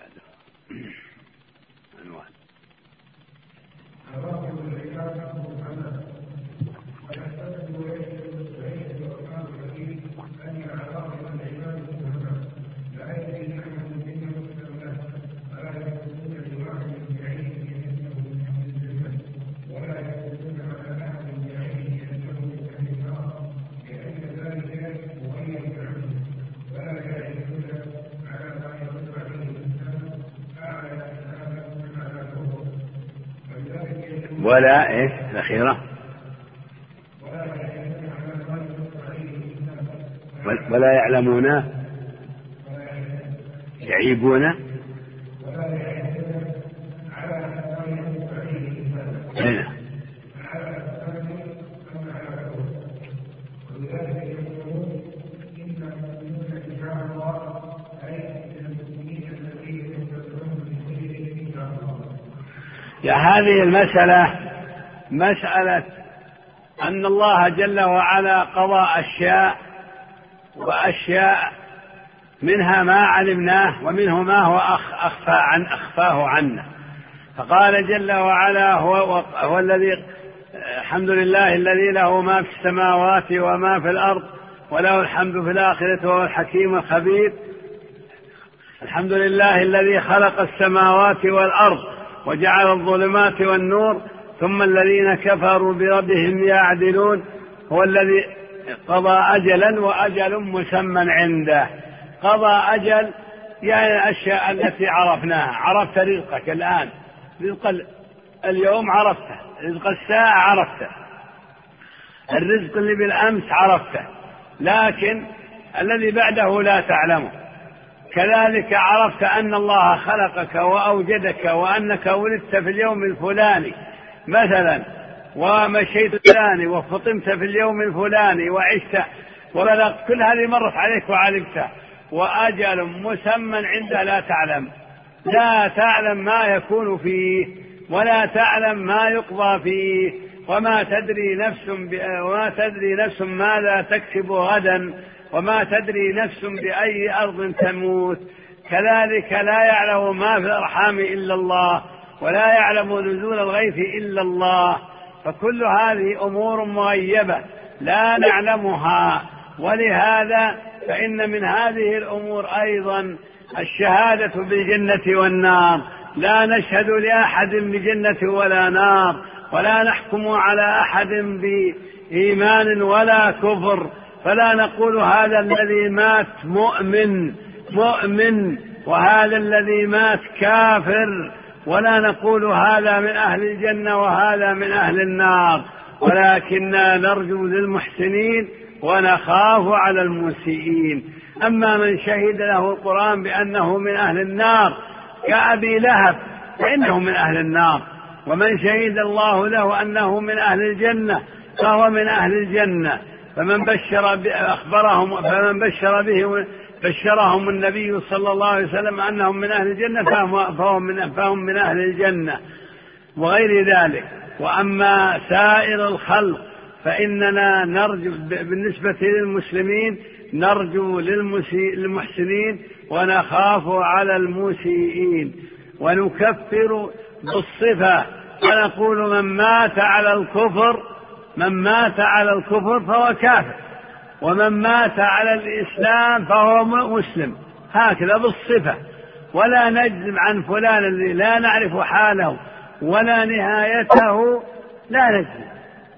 بعده ولا إيه الأخيرة. ولا يعلمون. يعيبون. هنا. يا هذه المسألة مسألة أن الله جل وعلا قضى أشياء وأشياء منها ما علمناه ومنه ما هو أخ أخفى عن أخفاه عنا. فقال جل وعلا هو, هو الذي الحمد لله الذي له ما في السماوات وما في الأرض وله الحمد في الآخرة وهو الحكيم الخبير. الحمد لله الذي خلق السماوات والأرض وجعل الظلمات والنور ثم الذين كفروا بربهم يعدلون هو الذي قضى أجلا وأجل مسمى عنده. قضى أجل يعني الأشياء التي عرفناها عرفت رزقك الآن. رزق اليوم عرفته رزق الساعة عرفته. الرزق اللي بالأمس عرفته. لكن الذي بعده لا تعلمه. كذلك عرفت أن الله خلقك وأوجدك وأنك ولدت في اليوم الفلاني. مثلا ومشيت الفلاني وفطمت في اليوم الفلاني وعشت وبلغت كل هذه مرت عليك وعلمتها وأجل مسمى عنده لا تعلم لا تعلم ما يكون فيه ولا تعلم ما يقضى فيه وما تدري نفس وما تدري نفس ماذا تكسب غدا وما تدري نفس بأي أرض تموت كذلك لا يعلم ما في الأرحام إلا الله ولا يعلم نزول الغيث إلا الله فكل هذه أمور مغيبة لا نعلمها. ولهذا فإن من هذه الأمور أيضا الشهادة بالجنة والنار. لا نشهد لأحد بجنة ولا نار ولا نحكم على أحد بإيمان ولا كفر. فلا نقول هذا الذي مات مؤمن مؤمن وهذا الذي مات كافر. ولا نقول هذا من أهل الجنة وهذا من أهل النار ولكننا نرجو للمحسنين ونخاف على المسيئين. أما من شهد له القرآن بأنه من أهل النار كأبي لهب فإنه من أهل النار. ومن شهد الله له أنه من أهل الجنة فهو من أهل الجنة. فمن بشر أخبرهم فمن بشر به بشرهم النبي صلى الله عليه وسلم أنهم من أهل الجنة فهم من, فهم من أهل الجنة وغير ذلك. وأما سائر الخلق فإننا نرجو بالنسبة للمسلمين نرجو للمحسنين ونخاف على المسيئين ونكفر بالصفة. ونقول من مات على الكفر من مات على الكفر فهو كافر. ومن مات على الإسلام فهو مسلم. هكذا بالصفة. ولا نجزم عن فلان الذي لا نعرف حاله ولا نهايته لا نجزم.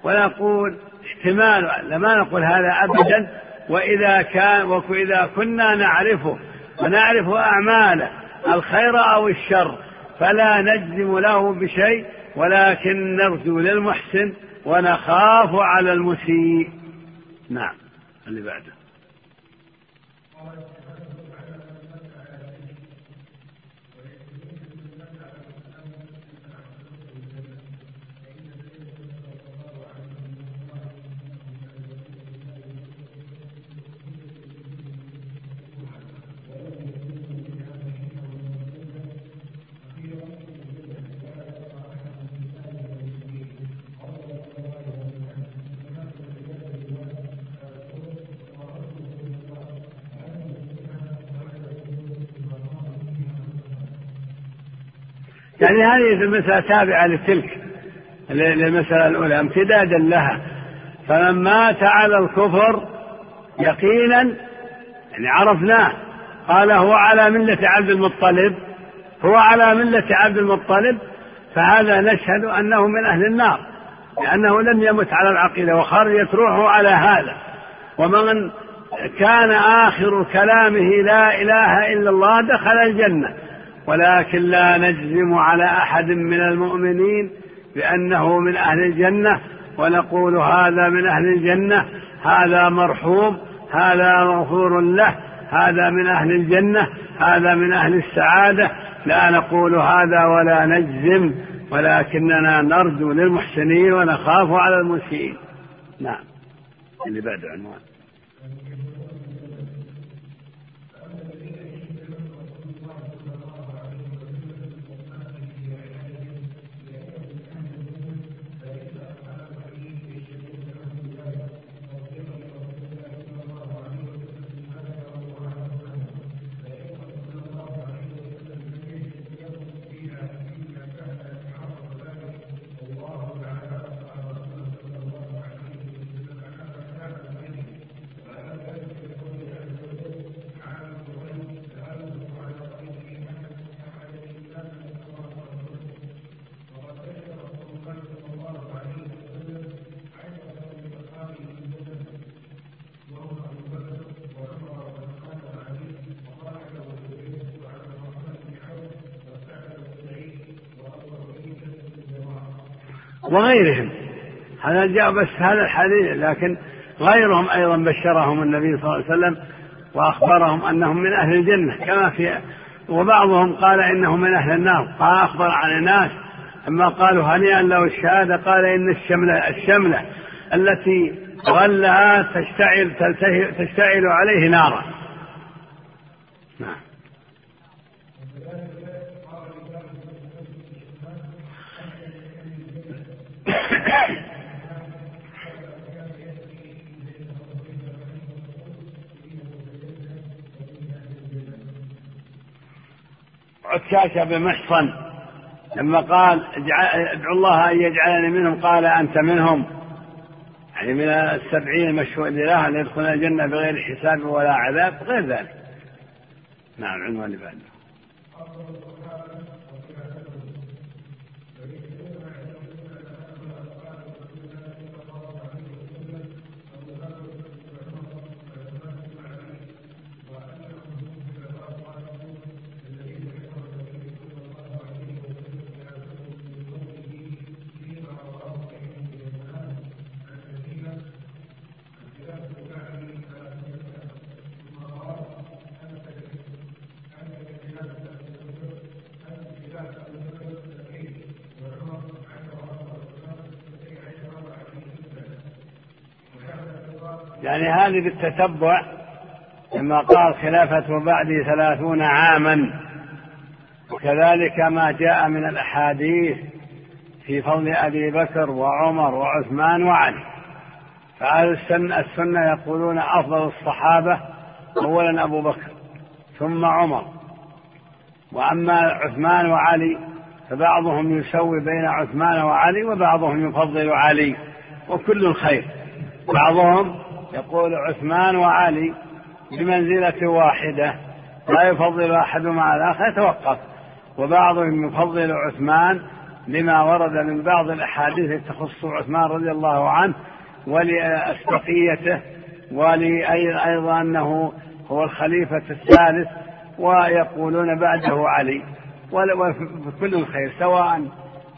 ونقول احتمال ما نقول هذا أبدا. وإذا كان وإذا كنا نعرفه ونعرف أعماله الخير أو الشر فلا نجزم له بشيء. ولكن نرجو للمحسن ونخاف على المسيء. نعم. اللي بعده. يعني هذه المسألة تابعة لتلك للمسألة الأولى امتدادا لها. فمن مات على الكفر يقينا يعني عرفناه. قال هو على ملة عبد المطلب هو على ملة عبد المطلب فهذا نشهد أنه من أهل النار لأنه لم يمت على العقيدة وخرجت روحه على هذا. ومن كان آخر كلامه لا إله إلا الله دخل الجنة. ولكن لا نجزم على أحد من المؤمنين بأنه من أهل الجنة ونقول هذا من أهل الجنة هذا مرحوم هذا مغفور له هذا من أهل الجنة هذا من أهل السعادة. لا نقول هذا ولا نجزم ولكننا نرجو للمحسنين ونخاف على المسيئين. نعم. اللي بعد عنوان. وغيرهم. هذا جاء بس هذا الحديث لكن غيرهم أيضا بشرهم النبي صلى الله عليه وسلم وأخبرهم أنهم من أهل الجنة كما في وبعضهم قال إنه من أهل النار قال أخبر عن الناس أما قالوا هنيئا له الشهادة قال إن الشملة الشملة التي غلها تشتعل تشتعل عليه نارا. نعم. عكاشة بمحصن لما قال ادعو الله أن يجعلني منهم قال أنت منهم. يعني من السبعين المشهود له أن يدخل الجنة بغير حساب ولا عذاب غير ذلك. نعم عنوان بعده. يعني هذه بالتتبع كما قال خلافة بعدي ثلاثون عاما. وكذلك ما جاء من الأحاديث في فضل أبي بكر وعمر وعثمان وعلي. فأهل السنة, السنة يقولون أفضل الصحابة أولا أبو بكر ثم عمر. وأما عثمان وعلي فبعضهم يسوي بين عثمان وعلي وبعضهم يفضل علي وكل خير. بعضهم يقول عثمان وعلي بمنزلة واحدة لا يفضل أحدهما على الآخر يتوقف. وبعضهم يفضل عثمان لما ورد من بعض الأحاديث تخص عثمان رضي الله عنه ولأسبقيته ولأيضا أنه هو الخليفة الثالث ويقولون بعده علي. وفي كل الخير سواء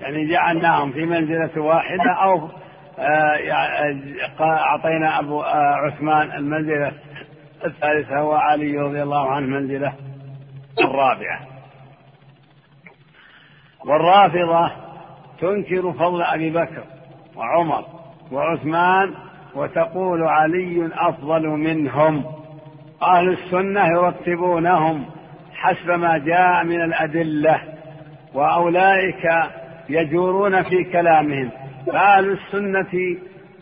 يعني جعلناهم في منزلة واحدة أو أعطينا أبو عثمان المنزلة الثالثة وعلي رضي الله عنه منزلة الرابعة. والرافضة تنكر فضل أبي بكر وعمر وعثمان وتقول علي أفضل منهم. أهل السنة يرتبونهم حسب ما جاء من الأدلة وأولئك يجورون في كلامهم. فأهل السنة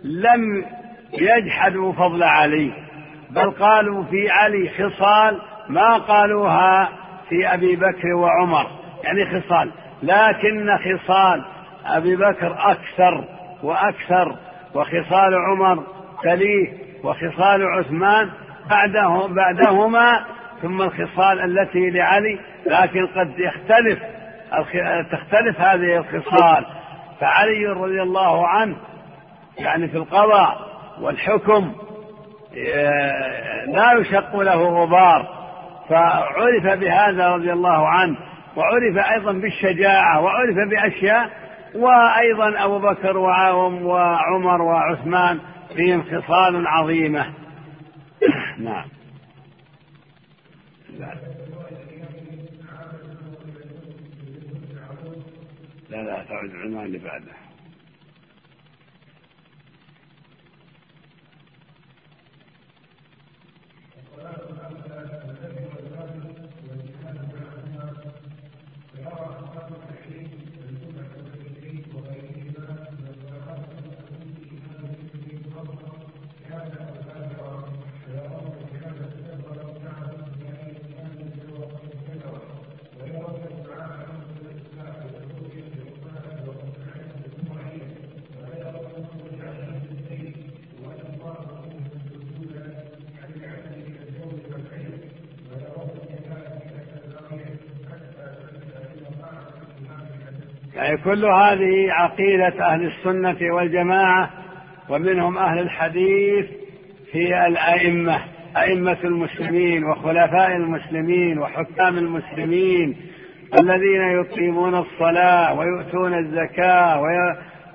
لم يجحدوا فضل علي بل قالوا في علي خصال ما قالوها في أبي بكر وعمر يعني خصال لكن خصال أبي بكر أكثر وأكثر وخصال عمر تليه وخصال عثمان بعده بعدهما ثم الخصال التي لعلي لكن قد يختلف تختلف هذه الخصال. فعلي رضي الله عنه يعني في القضاء والحكم آه، لا يشق له غبار. فعرف بهذا رضي الله عنه وعرف أيضا بالشجاعة وعرف بأشياء وأيضا أبو بكر وعمر وعثمان فيهم خصال عظيمة. نعم. لا لا تعود العنوان اللي بعده. يعني كل هذه عقيدة أهل السنة والجماعة ومنهم أهل الحديث في الأئمة أئمة المسلمين وخلفاء المسلمين وحكام المسلمين الذين يقيمون الصلاة ويؤتون الزكاة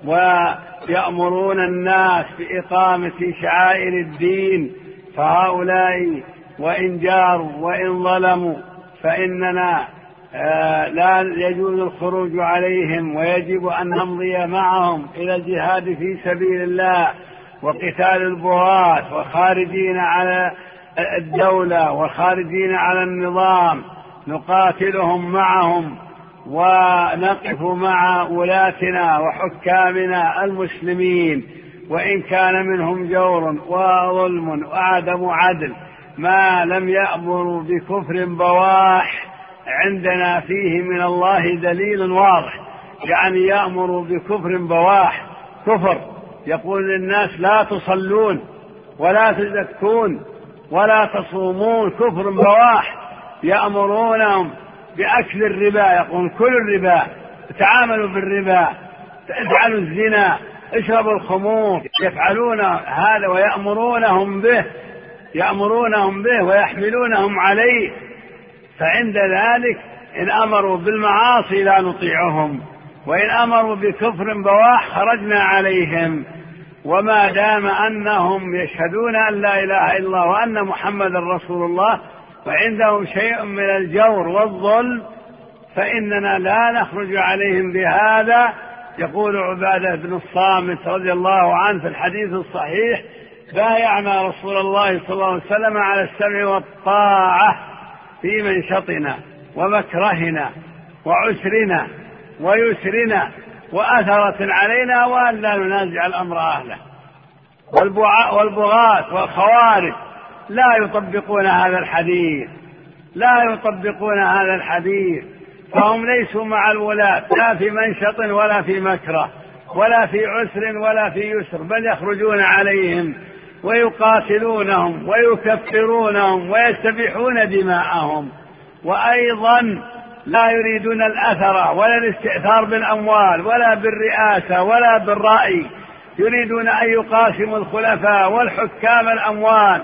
ويأمرون الناس بإقامة شعائر الدين فهؤلاء وإن جاروا وإن ظلموا فإننا لا يجوز الخروج عليهم ويجب أن نمضي معهم إلى الجهاد في سبيل الله وقتال البغاة وخارجين على الدولة وخارجين على النظام. نقاتلهم معهم ونقف مع ولاتنا وحكامنا المسلمين. وإن كان منهم جور وظلم وعدم عدل ما لم يأمروا بكفر بواح عندنا فيه من الله دليل واضح يعني يأمر بكفر بواح كفر. يقول للناس لا تصلون ولا تزكون ولا تصومون كفر بواح. يأمرونهم بأكل الربا يقول كل الربا تعاملوا بالربا افعلوا الزنا اشربوا الخمور. يفعلون هذا ويأمرونهم به يأمرونهم به ويحملونهم عليه. فعند ذلك إن أمروا بالمعاصي لا نطيعهم وإن أمروا بكفر بواح خرجنا عليهم. وما دام أنهم يشهدون أن لا إله إلا الله وأن محمدا رسول الله وعندهم شيء من الجور والظلم فإننا لا نخرج عليهم بهذا. يقول عبادة بن الصامت رضي الله عنه في الحديث الصحيح بايعنا رسول الله صلى الله عليه وسلم على السمع والطاعة في منشطنا ومكرهنا وعسرنا ويسرنا وأثرة علينا وأن لا ننازع الأمر أهله. والبغاة والخوارج لا يطبقون هذا الحديث لا يطبقون هذا الحديث. فهم ليسوا مع الولاة لا في منشط ولا في مكره ولا في عسر ولا في يسر بل يخرجون عليهم. ويقاتلونهم ويكفرونهم ويستبيحون دماءهم وأيضا لا يريدون الأثر ولا الاستئثار بالأموال ولا بالرئاسة ولا بالرأي. يريدون أن يقاسموا الخلفاء والحكام الأموال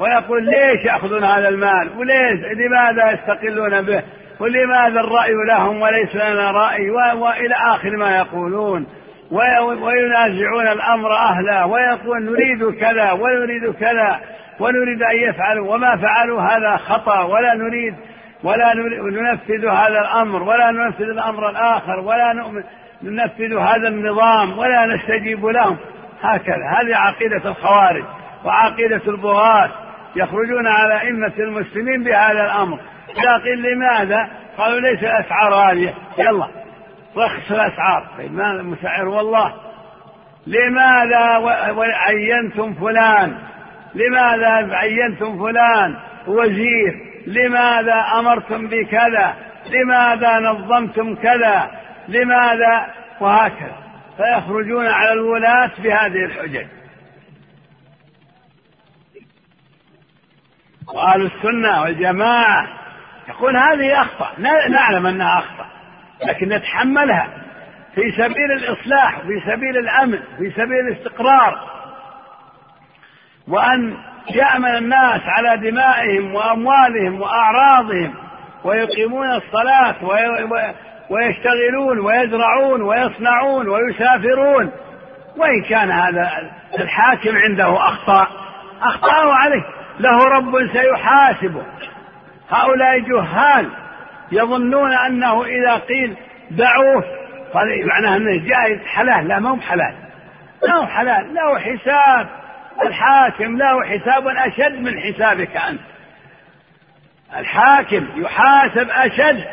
ويقول ليش يأخذون هذا المال وليش لماذا يستقلون به ولماذا الرأي لهم وليس لنا رأي وإلى آخر ما يقولون. وينازعون الأمر أهله ويقول نريد كذا ونريد كذا ونريد أن يفعلوا وما فعلوا هذا خطأ ولا نريد ولا ننفذ هذا الأمر ولا ننفذ الأمر الآخر ولا ننفذ هذا النظام ولا نستجيب لهم. هكذا. هذه عقيدة الخوارج وعقيدة البغاة يخرجون على أئمة المسلمين بهذا الأمر. لكن لماذا؟ قالوا ليس الأسعار غالية يلا. رخص الأسعار. طيب ما المسعر؟ والله لماذا عينتم فلان؟ لماذا عينتم فلان؟ وزير لماذا أمرتم بكذا؟ لماذا نظمتم كذا؟ لماذا؟ وهكذا. فيخرجون على الولاة بهذه الحجج. وأهل السنة والجماعة يقول هذه أخطأ. نعلم أنها أخطأ. لكن نتحملها في سبيل الإصلاح في سبيل الأمن في سبيل الاستقرار. وأن يأمن الناس على دمائهم وأموالهم وأعراضهم ويقيمون الصلاة ويشتغلون ويزرعون ويصنعون ويسافرون. وإن كان هذا الحاكم عنده أخطاء أخطأه عليه له رب سيحاسبه. هؤلاء جهال. يظنون أنه إذا قيل دعوه قال معناه أنه جائز حلال. لا ما هو حلال ما هو حلال له حساب. الحاكم له حساب أشد من حسابك أنت. الحاكم يحاسب أشد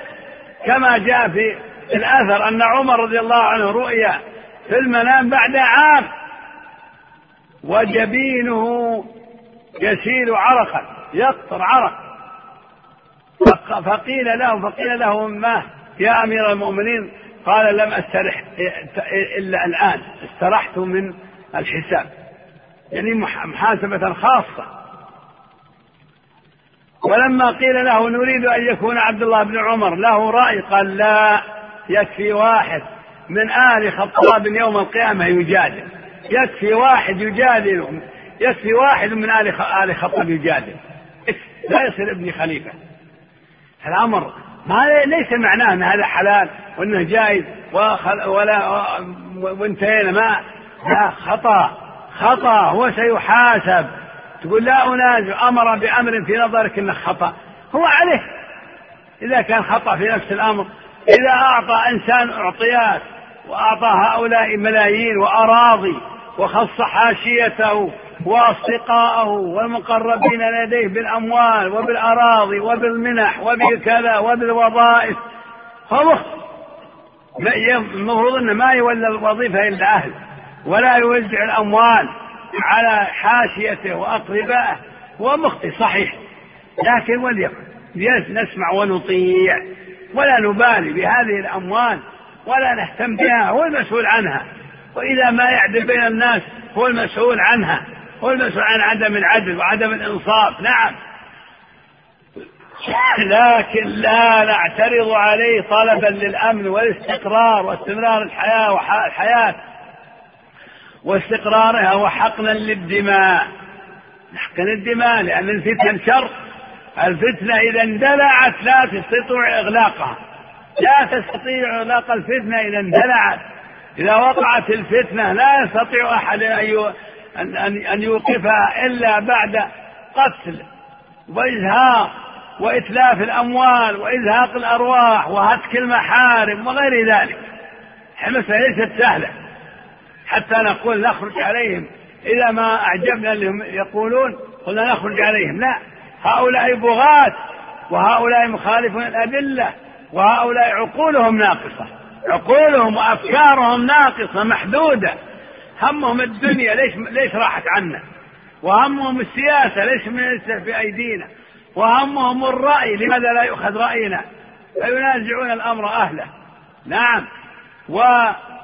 كما جاء في الأثر أن عمر رضي الله عنه رؤيا في المنام بعد عام. وجبينه يسيل عرقا يقطر عرق. فقيل له فقيل له ما؟ يا أمير المؤمنين قال لم أسترح إلا الآن استرحت من الحساب. يعني محاسبة خاصة. ولما قيل له نريد أن يكون عبد الله بن عمر له رأي قال لا يكفي واحد. من آل خطاب يوم القيامة يجادل. يكفي واحد يجادل يكفي واحد من آل خطاب يجادل. لا يصير ابني خليفة. الأمر ما ليس معناه أن هذا حلال وأنه جائز ولا وانتهينا. ما لا خطأ. خطأ هو سيحاسب. تقول لا أنازع. أمر بأمر في نظرك أنه خطأ. هو عليه. إذا كان خطأ في نفس الأمر. إذا أعطى إنسان أعطيات وأعطى هؤلاء ملايين وأراضي وخص حاشيته وأصدقاءه والمقربين لديه بالأموال وبالأراضي وبالمنح وبالكذا وبالوظائف. هو المفروض أنه ما يولى الوظيفة إلا أهل ولا يوزع الأموال على حاشيته وأقربائه. هو مخطئ صحيح. لكن وليكن نسمع ونطيع ولا نبالي بهذه الأموال ولا نهتم بها هو المسؤول عنها. وإذا ما يعدل بين الناس هو المسؤول عنها. هو المسؤول عن عدم العدل وعدم الإنصاف نعم. لكن لا نعترض عليه طلبا للأمن والاستقرار واستمرار الحياة والحياة واستقرارها وحقنا للدماء. نحقن الدماء لأن الفتن شر. الفتنة إذا اندلعت لا تستطيع إغلاقها. لا تستطيع إغلاق الفتنة إذا اندلعت. إذا وقعت الفتنة لا يستطيع أحد أن أن يوقفها إلا بعد قتل وإزهاق وإتلاف الأموال وإزهاق الأرواح وهتك المحارم وغير ذلك. المسألة ليست سهلة. حتى نقول نخرج عليهم. إذا ما أعجبنا اللي هم يقولون قلنا نخرج عليهم. لا. هؤلاء بغاة وهؤلاء مخالفون الأدلة وهؤلاء عقولهم ناقصة. عقولهم وأفكارهم ناقصة محدودة. همهم الدنيا ليش ليش راحت عنا؟ وهمهم السياسة ليش من في أيدينا وهمهم الرأي لماذا لا يؤخذ رأينا؟ فينازعون الأمر أهله. نعم. و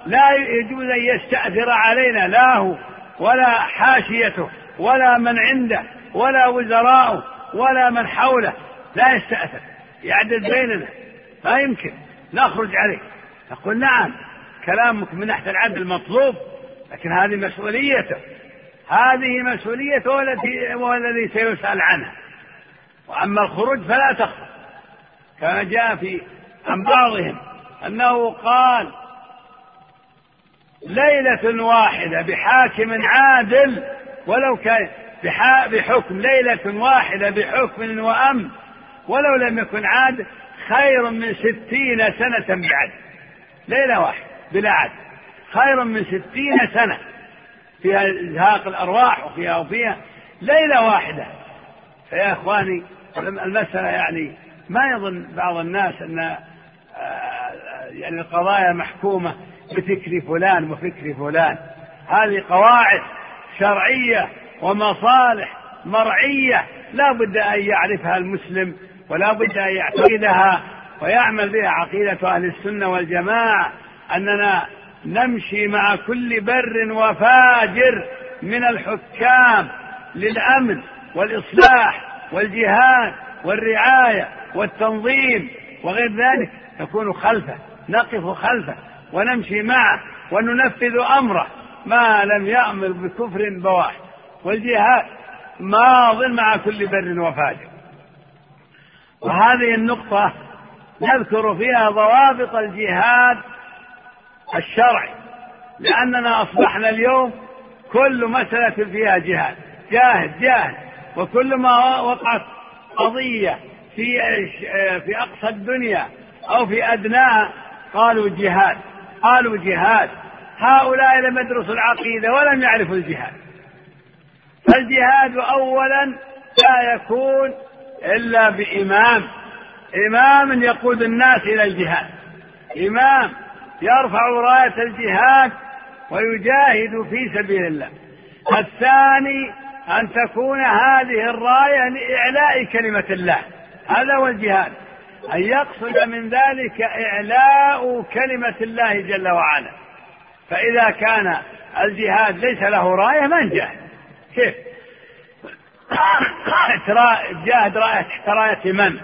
لا يجوز أن يستأثر علينا لا هو ولا حاشيته ولا من عنده ولا وزراؤه ولا من حوله. لا يستأثر. يعدل بيننا. ما يمكن. نخرج عليه. نقول نعم كلامك من ناحية العدل مطلوب. لكن هذه مسؤوليته. هذه مسؤوليته والتي هو الذي سيسأل عنها. وأما الخروج فلا تخرج. كما جاء في عن بعضهم أنه قال ليلة واحدة بحاكم عادل ولو كان بحكم ليلة واحدة بحكم وأمن ولو لم يكن عادل خير من ستين سنة بعد. ليلة واحدة بلا عدل خير من ستين سنة. فيها إزهاق الأرواح وفيها وفيها ليلة واحدة. فيا إخواني المسألة يعني ما يظن بعض الناس أن آه، يعني القضايا محكومة بفكر فلان وفكر فلان. هذه قواعد شرعية ومصالح مرعية. لا بد أن يعرفها المسلم ولا بد أن يعتقدها ويعمل بها عقيدة أهل السنة والجماعة. أننا نمشي مع كل بر وفاجر من الحكام للأمن والإصلاح والجهاد والرعاية والتنظيم وغير ذلك نكون خلفه نقف خلفه ونمشي معه وننفذ أمره. ما لم يأمر بكفر بواح والجهاد ماض مع كل بر وفاجر. وهذه النقطة نذكر فيها ضوابط الجهاد الشرعي لأننا أصبحنا اليوم كل مسألة فيها جهاد جاهد جاهد. وكل ما وقعت قضية في في أقصى الدنيا أو في أدناها قالوا جهاد قالوا جهاد. هؤلاء لم يدرسوا العقيدة ولم يعرفوا الجهاد. فالجهاد أولا لا يكون إلا بإمام. إمام يقود الناس إلى الجهاد. إمام يرفع راية الجهاد ويجاهد في سبيل الله. الثاني أن تكون هذه الراية لإعلاء كلمة الله. هذا هو الجهاد. أن يقصد من ذلك إعلاء كلمة الله جل وعلا. فإذا كان الجهاد ليس له راية من جاهد كيف؟ جاهد راية رأية من؟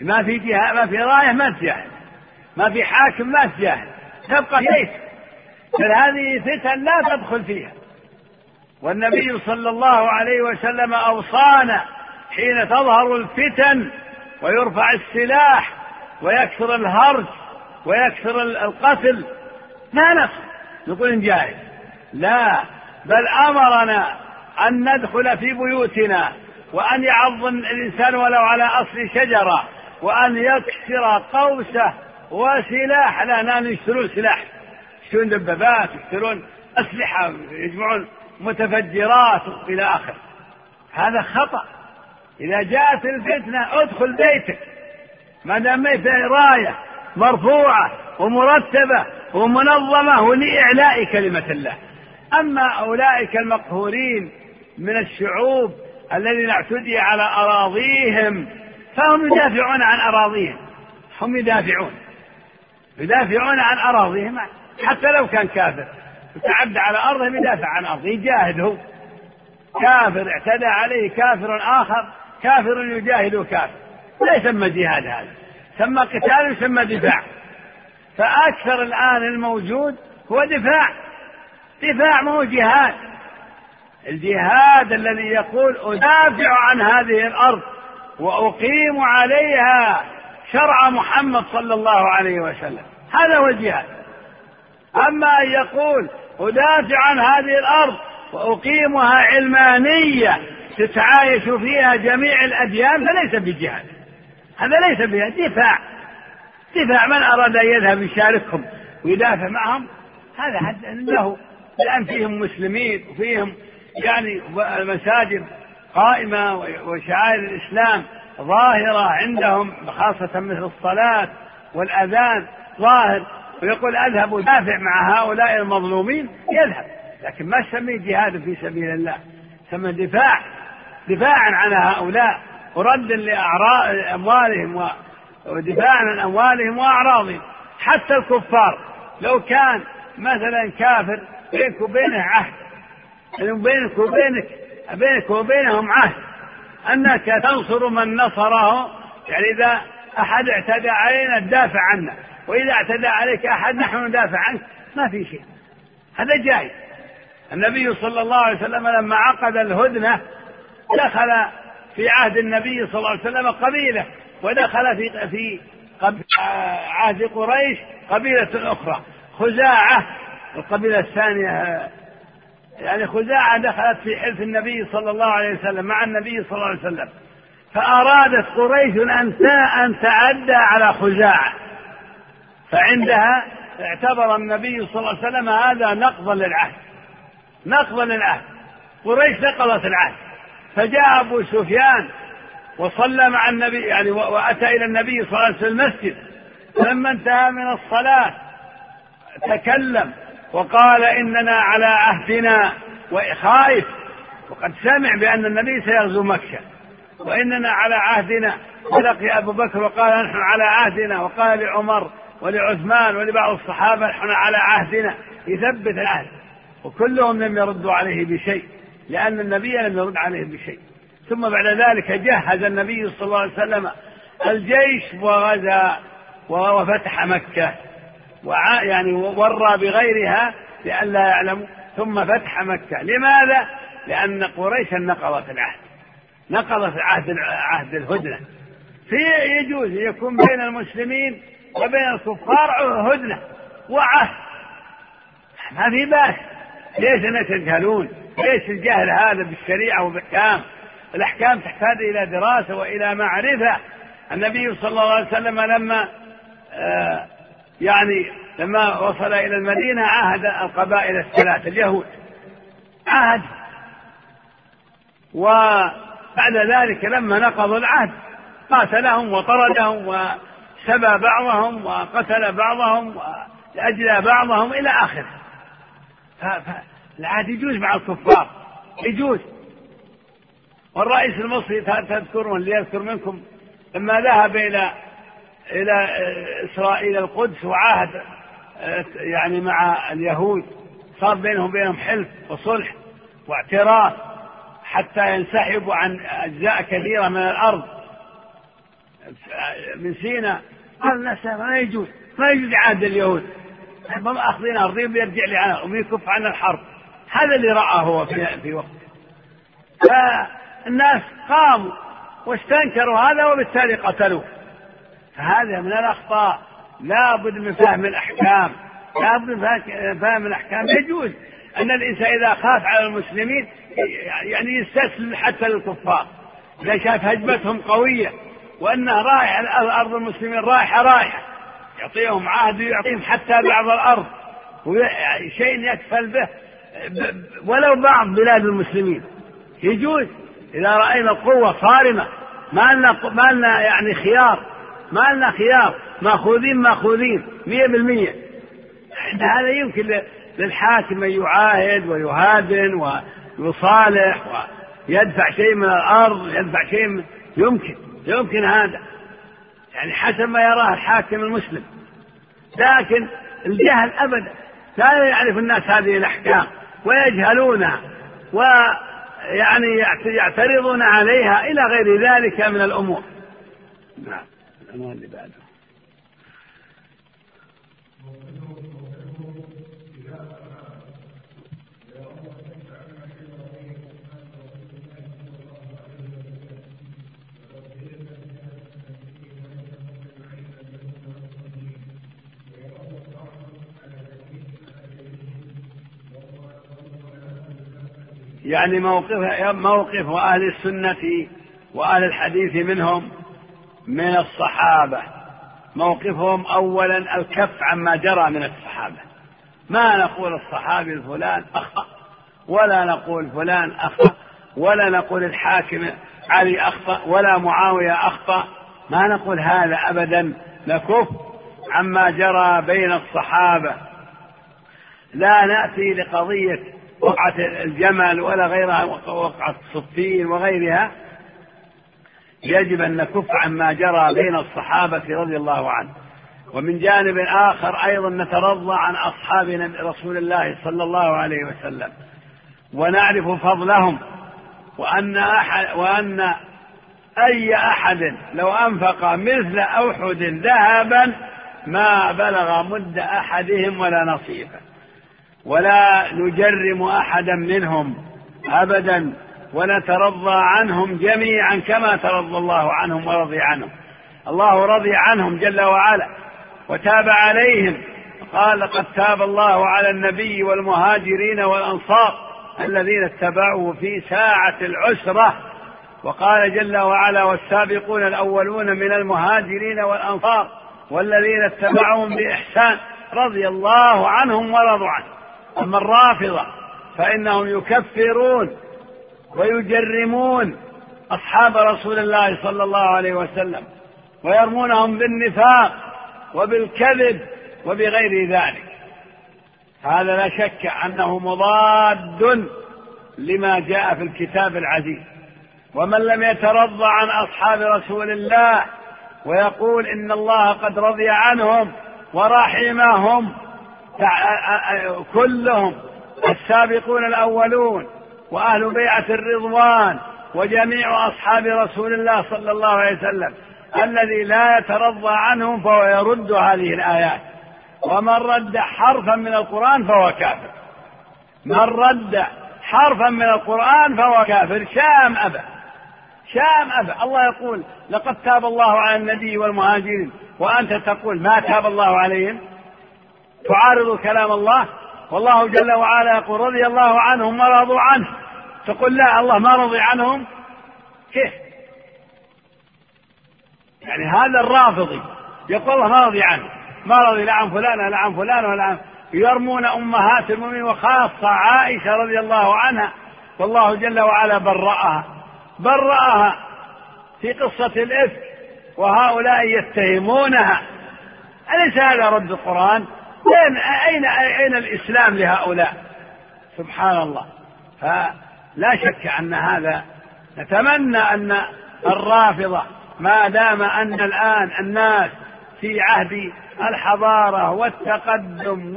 ما في جهاد ما في راية ما تجاهد. ما في حاكم ما تجاهد تبقى ليس. بل هذه فتن لا تدخل فيها. والنبي صلى الله عليه وسلم أوصانا حين تظهر الفتن ويرفع السلاح ويكثر الهرج ويكثر القتل. ما نقصد؟ نقول نجاهد لا بل أمرنا أن ندخل في بيوتنا وأن يعض الإنسان ولو على أصل شجرة وأن يكسر قوسه وسلاح. لا نحن يشترون سلاح. يشترون دبابات يشترون أسلحة يجمعون متفجرات إلى آخره هذا خطأ. إذا جاءت الفتنة ادخل بيتك. ما دام راية مرفوعة ومرتبة ومنظمة ولإعلاء كلمة الله. أما أولئك المقهورين من الشعوب الذين اعتدي على أراضيهم فهم يدافعون عن أراضيهم. هم يدافعون. يدافعون عن أراضيهم حتى لو كان كافر. يتعدى على أرضهم يدافع عن أرضه يجاهد هو كافر اعتدى عليه كافر آخر كافر يجاهد كافر. لا يسمى جهاد هذا سمى قتال يسمى دفاع. فأكثر الآن الموجود هو دفاع. دفاع ما هو جهاد. الجهاد الذي يقول أدافع عن هذه الأرض وأقيم عليها شرع محمد صلى الله عليه وسلم. هذا هو الجهاد. أما أن يقول أدافع عن هذه الأرض وأقيمها علمانية تتعايش فيها جميع الأديان فليس بجهاد. هذا ليس بجهاد دفاع. دفاع من أراد أن يذهب يشاركهم ويدافع معهم؟ هذا له. لأن فيهم مسلمين وفيهم يعني المساجد قائمة وشعائر الإسلام. ظاهرة عندهم خاصة مثل الصلاة والأذان ظاهر ويقول أذهب أدافع مع هؤلاء المظلومين يذهب. لكن ما سميه جهاد في سبيل الله سمى دفاع دفاعا عن هؤلاء وردا لأموالهم ودفاعا عن أموالهم وأعراضهم. حتى الكفار لو كان مثلا كافر بينك وبينه عهد يعني بينك وبينك بينك وبينهم عهد. أنك تنصر من نصره يعني إذا أحد اعتدى علينا تدافع عنه وإذا اعتدى عليك أحد نحن ندافع عنك ما في شيء. هذا جائز النبي صلى الله عليه وسلم لما عقد الهدنة دخل في عهد النبي صلى الله عليه وسلم قبيلة ودخل في في عهد قريش قبيلة أخرى خزاعة القبيلة الثانية يعني خزاعة دخلت في حلف النبي صلى الله عليه وسلم مع النبي صلى الله عليه وسلم. فأرادت قريش أن أن تعدى على خزاعة. فعندها اعتبر النبي صلى الله عليه وسلم هذا نقضا للعهد. نقضا للعهد. قريش نقضت العهد. فجاء أبو سفيان وصلى مع النبي يعني وأتى إلى النبي صلى الله عليه وسلم المسجد. فلما انتهى من الصلاة تكلم. وقال إننا على عهدنا وخائف وقد سمع بأن النبي سيغزو مكة. وإننا على عهدنا. ولقي أبو بكر وقال نحن على عهدنا وقال لعمر ولعثمان ولبعض الصحابة نحن على عهدنا. يثبت العهد. وكلهم لم يردوا عليه بشيء لأن النبي لم يرد عليه بشيء. ثم بعد ذلك جهز النبي صلى الله عليه وسلم الجيش وغزا وفتح مكة. يعني ورى بغيرها لئلا يعلموا ثم فتح مكة. لماذا؟ لأن قريشا نقضت العهد. نقضت عهد عهد الهدنة. في يجوز يكون بين المسلمين وبين الكفار هدنة وعهد. ما في بأس. ليش الناس يجهلون؟ ليش الجهل هذا بالشريعة وبالأحكام؟ الأحكام تحتاج إلى دراسة وإلى معرفة. النبي صلى الله عليه وسلم لما آه يعني لما وصل إلى المدينة عاهد القبائل الثلاث اليهود. عاهد وبعد ذلك لما نقضوا العهد قاتلهم وطردهم وسبى بعضهم وقتل بعضهم وأجلى بعضهم إلى آخره. فالعهد يجوز مع الكفار يجوز. والرئيس المصري تذكرون اللي يذكر منكم لما ذهب إلى إلى إسرائيل القدس وعاهد يعني مع اليهود. صار بينهم وبينهم حلف وصلح واعتراف حتى ينسحبوا عن أجزاء كثيرة من الأرض. من سيناء قال الناس ما يجوز ما يجوز عهد اليهود. هم أخذين أرضهم بيرجع لي عنها وبيكف عن الحرب. هذا اللي رأى هو في, في وقته. فالناس قاموا واستنكروا هذا وبالتالي قتلوه. فهذا من الأخطاء. لا بد من فهم الأحكام. لا بد من فهم الأحكام. يجوز أن الإنسان إذا خاف على المسلمين يعني يستسلم حتى للكفار. إذا شاف هجمتهم قوية وأنها رايحة الأرض المسلمين رايحة رايحة يعطيهم عهد ويعطيهم حتى بعض الأرض. شيء يكفل به ولو بعض بلاد المسلمين. يجوز. إذا رأينا القوة صارمة ما لنا ما لنا يعني خيار. ما لنا خيار ماخوذين ماخوذين مية بالمية. هذا يمكن للحاكم أن يعاهد ويهادن ويصالح ويدفع شيء من الأرض يدفع شيء من يمكن يمكن هذا. يعني حسب ما يراه الحاكم المسلم. لكن الجهل أبدا. لا يعرف الناس هذه الأحكام ويجهلونها ويعني يعترضون عليها إلى غير ذلك من الأمور. نعم. العنوان اللي بعده. يعني موقف موقف أهل السنة وأهل الحديث منهم من الصحابة. موقفهم أولا الكف عما جرى من الصحابة. ما نقول الصحابي الفلان أخطأ ولا نقول فلان أخطأ ولا نقول الحاكم علي أخطأ ولا معاوية أخطأ. ما نقول هذا أبدا. نكف عما جرى بين الصحابة. لا نأتي لقضية وقعة الجمل ولا غيرها وقعة الصفين وغيرها. يجب أن نكف عما جرى بين الصحابة رضي الله عنه ومن جانب آخر أيضا نترضى عن أصحاب رسول الله صلى الله عليه وسلم. ونعرف فضلهم وأن أحد وأن أي أحد لو أنفق مثل أحد ذهبا ما بلغ مد أحدهم ولا نصيفا ولا نجرم أحدا منهم أبدا. ونترضى عنهم جميعا كما ترضى الله عنهم ورضي عنهم. الله رضي عنهم جل وعلا وتاب عليهم. قال قد تاب الله على النبي والمهاجرين والأنصار الذين اتبعوه في ساعة العسرة. وقال جل وعلا والسابقون الأولون من المهاجرين والأنصار والذين اتبعوهم بإحسان رضي الله عنهم ورضوا عنه أما الرافضة فإنهم يكفرون. ويجرمون أصحاب رسول الله صلى الله عليه وسلم ويرمونهم بالنفاق وبالكذب وبغير ذلك. هذا لا شك أنه مضاد لما جاء في الكتاب العزيز. ومن لم يترضى عن أصحاب رسول الله ويقول إن الله قد رضي عنهم ورحمهم كلهم السابقون الأولون وأهل بيعة الرضوان وجميع أصحاب رسول الله صلى الله عليه وسلم الذي لا يترضى عنهم فهو يرد هذه الآيات. ومن رد حرفا من القرآن فهو كافر. من رد حرفا من القرآن فهو كافر. شام أبى شام أبى الله يقول لقد تاب الله على النبي والمهاجرين. وأنت تقول ما تاب الله عليهم؟ تعارض كلام الله. والله جل وعلا يقول رضي الله عنهم ورضوا عنه. تقول لا الله ما رضي عنهم. كيف يعني هذا الرافضي يقول الله ما رضي عنه. ما رضي لا عن فلان ولا عن فلان ولا عن يرمون أمهات المؤمنين وخاصة عائشة رضي الله عنها. والله جل وعلا برأها. برأها في قصة الإفك وهؤلاء يتهمونها. أليس هذا رد القرآن؟ أين أين أين الإسلام لهؤلاء؟ سبحان الله فلا شك أن هذا نتمنى أن الرافضة ما دام أن الآن الناس في عهد الحضارة والتقدم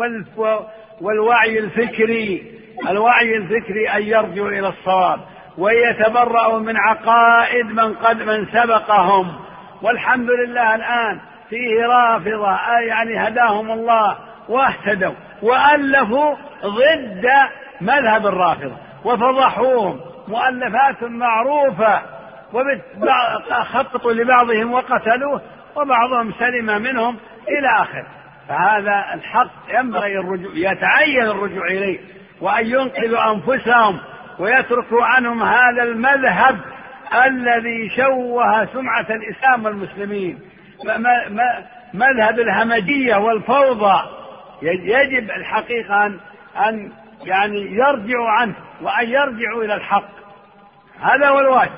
والوعي الفكري الوعي الفكري أن يرجعوا إلى الصواب ويتبرأوا من عقائد من قد من سبقهم. والحمد لله الآن فيه رافضة يعني هداهم الله. واهتدوا وألفوا ضد مذهب الرافضة وفضحوهم مؤلفات معروفة وخططوا لبعضهم وقتلوه وبعضهم سلم منهم إلى آخره. فهذا الحق ينبغي الرجوع يتعين الرجوع إليه وأن ينقذوا أنفسهم ويتركوا عنهم هذا المذهب الذي شوه سمعة الإسلام والمسلمين. مذهب الهمجية والفوضى. يجب الحقيقة أن أن يعني يرجعوا عنه وأن يرجعوا إلى الحق. هذا هو الواجب.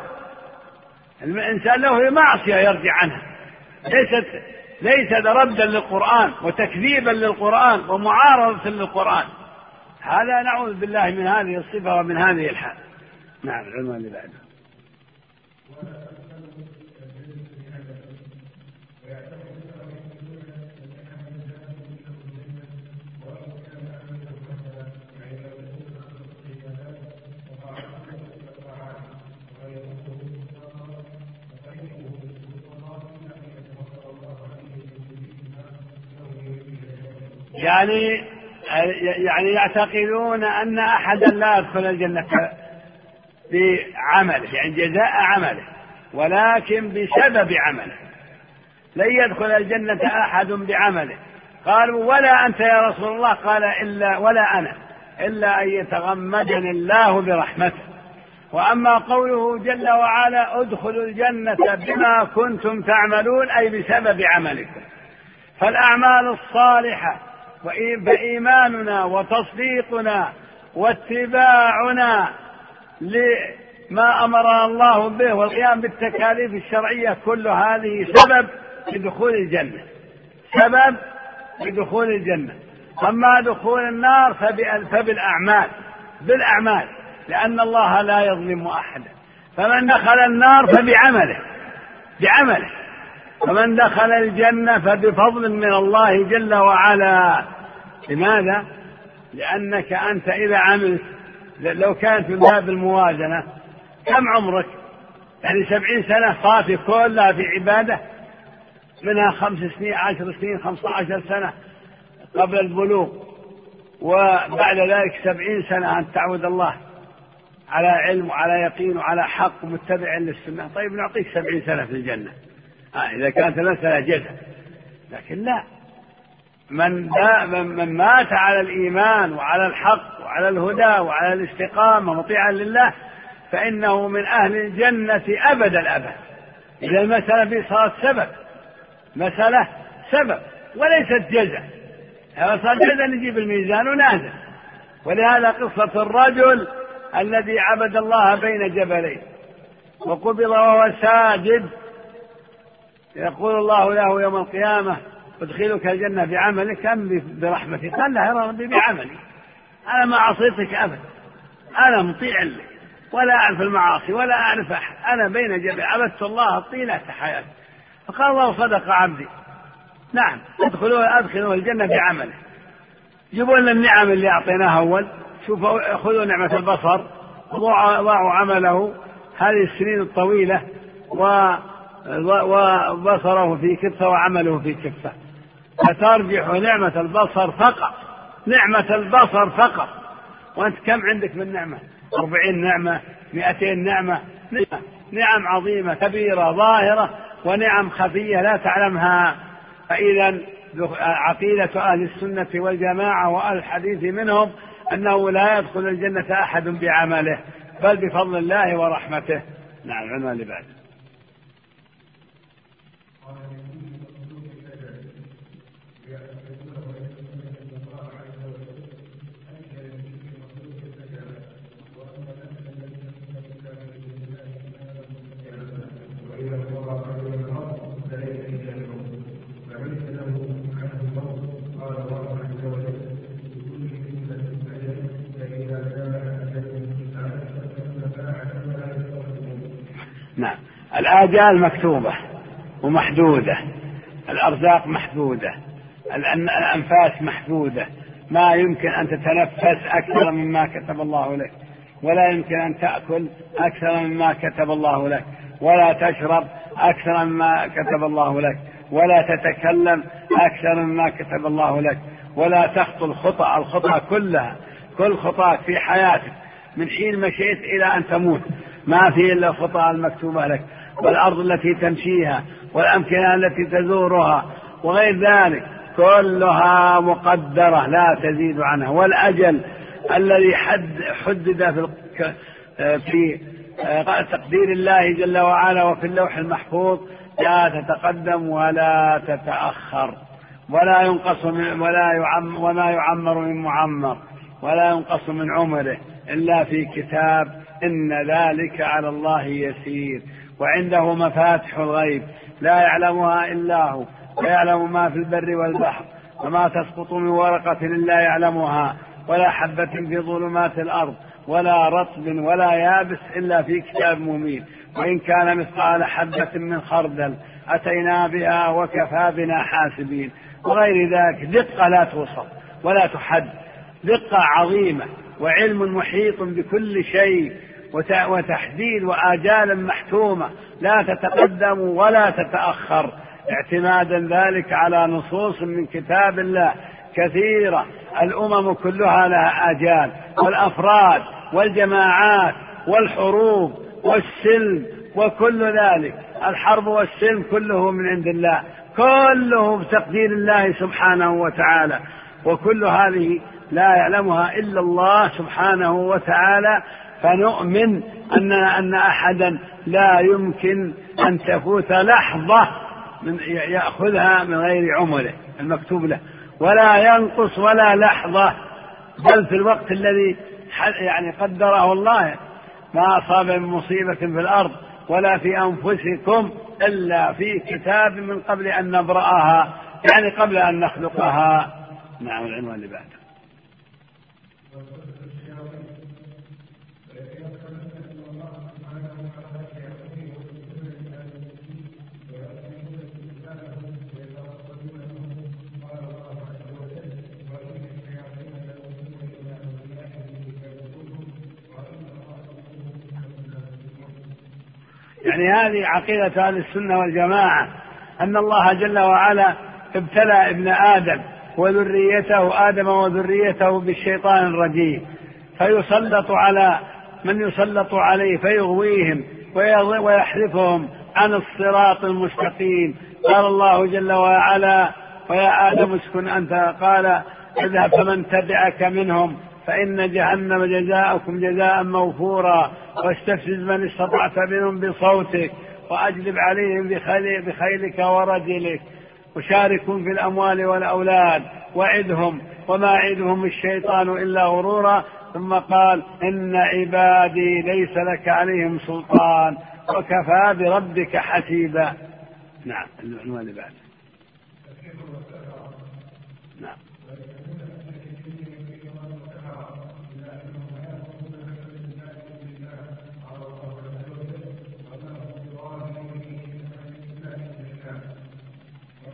الإنسان له معصية يرجع عنها. ليست ليست ردا للقرآن وتكذيبا للقرآن ومعارضة للقرآن. هذا نعوذ بالله من هذه الصفة ومن هذه الحال. نعم العنوان اللي بعده. يعني يعني يعتقدون أن أحدا لا يدخل الجنة بعمله يعني جزاء عمله ولكن بسبب عمله. لن يدخل الجنة أحد بعمله. قالوا ولا أنت يا رسول الله؟ قال إلا ولا أنا إلا أن يتغمدني الله برحمته. وأما قوله جل وعلا ادخلوا الجنة بما كنتم تعملون أي بسبب عملكم. فالأعمال الصالحة فإيماننا وتصديقنا واتباعنا لما أمرنا الله به والقيام بالتكاليف الشرعية كل هذه سبب لدخول الجنة. سبب لدخول الجنة. أما دخول النار فبالأعمال. بالأعمال. لأن الله لا يظلم أحدا. فمن دخل النار فبعمله. بعمله. ومن دخل الجنة فبفضل من الله جل وعلا. لماذا؟ لأنك أنت إذا عملت لو كانت من باب الموازنة كم عمرك؟ يعني سبعين سنة صافي كلها في عبادة. منها خمس سنين عشر سنين خمسة عشر سنة قبل البلوغ. وبعد ذلك سبعين سنة أن تعبد الله على علم وعلى يقين وعلى حق ومتبع للسنة. طيب نعطيك سبعين سنة في الجنة. إذا كانت المسألة جزء لكن لا. من, من مات على الإيمان وعلى الحق وعلى الهدى وعلى الاستقامة مطيعا لله فإنه من أهل الجنة أبد الأبد. إذا المسألة في صارت سبب. مسألة سبب وليست جزاء هذا صار جزاء نجيب الميزان ونازل ولهذا قصة الرجل الذي عبد الله بين جبلين وقبض وهو ساجد يقول الله له يوم القيامة أدخلك الجنة بعملك أم برحمتك؟ قال لا يا ربي بعملي. أنا ما عصيتك أبدا أنا مطيع لك. ولا أعرف المعاصي ولا أعرف أحد. أنا بين جبل عبدت الله طيلة حياتي. فقال الله صدق عبدي. نعم أدخلوا أدخلوا الجنة بعمله جيبوا لنا النعم اللي أعطيناها أول. شوفوا خذوا نعمة البصر. ضاعوا عمله. هذه السنين الطويلة. وبصره في كفة وعمله في كفة فترجح نعمة البصر فقط. نعمة البصر فقط. وأنت كم عندك من نعمة؟ أربعين نعمة مئتين نعمة. نعم عظيمة كبيرة ظاهرة ونعم خفية لا تعلمها. فإذا عقيدة أهل السنة والجماعة وأهل الحديث منهم أنه لا يدخل الجنة أحد بعمله بل بفضل الله ورحمته. نعم نعم. الآجال مكتوبة ومحدودة الأرزاق محدودة الأنفاس محدودة. ما يمكن أن تتنفس أكثر مما كتب الله لك ولا يمكن أن تأكل أكثر مما كتب الله لك. ولا تشرب أكثر مما كتب الله لك ولا تتكلم أكثر مما كتب الله لك ولا تخطو الخطأ الخطأ كلها كل خطاك في حياتك من حين مشيت إلى أن تموت. ما في إلا الخطأ المكتوبة لك والأرض التي تمشيها والأمكنة التي تزورها وغير ذلك. كلها مقدرة لا تزيد عنها. والأجل الذي حد حدد في في تقدير الله جل وعلا وفي اللوح المحفوظ لا تتقدم ولا تتأخر ولا ينقص من ولا يعم وما يعمر من معمر ولا ينقص من عمره إلا في كتاب إن ذلك على الله يسير وعنده مفاتح الغيب لا يعلمها إلا هو ويعلم ما في البر والبحر وما تسقط من ورقة إلا يعلمها ولا حبة في ظلمات الأرض ولا رطب ولا يابس إلا في كتاب مبين. وإن كان مثقال حبة من خردل أتينا بها وكفى بنا حاسبين. وغير ذلك دقة لا توصف ولا تحد. دقة عظيمة وعلم محيط بكل شيء وتحديد وآجال محتومة. لا تتقدم ولا تتأخر. اعتمادا ذلك على نصوص من كتاب الله كثيرة. الأمم كلها لها آجال والأفراد والجماعات والحروب والسلم وكل ذلك. الحرب والسلم كله من عند الله كله بتقدير الله سبحانه وتعالى. وكل هذه لا يعلمها إلا الله سبحانه وتعالى. فنؤمن أن أن أحدا لا يمكن أن تفوت لحظة من يأخذها من غير عمره المكتوب له ولا ينقص ولا لحظة بل في الوقت الذي يعني قدره الله. ما أصاب من مصيبة في الأرض ولا في أنفسكم إلا في كتاب من قبل أن نبرأها يعني قبل أن نخلقها. نعم العنوان اللي بعده. يعني هذه عقيدة أهل السنة والجماعة أن الله جل وعلا ابتلى ابن آدم وذريته آدم وذريته بالشيطان الرجيم. فيسلط على من يسلط عليه فيغويهم ويحرفهم عن الصراط المستقيم. قال الله جل وعلا ويا آدم اسكن أنت. قال اذهب فمن تبعك منهم فإن جهنم جزاؤكم جزاء موفورا واستفزز من استطعت منهم بصوتك وأجلب عليهم بخيل بخيلك ورجلك. وشاركهم في الأموال والأولاد وعدهم وما عدهم الشيطان إلا غرورا. ثم قال إن عبادي ليس لك عليهم سلطان وكفى بربك حسيبا. نعم العنوان اللي بعد.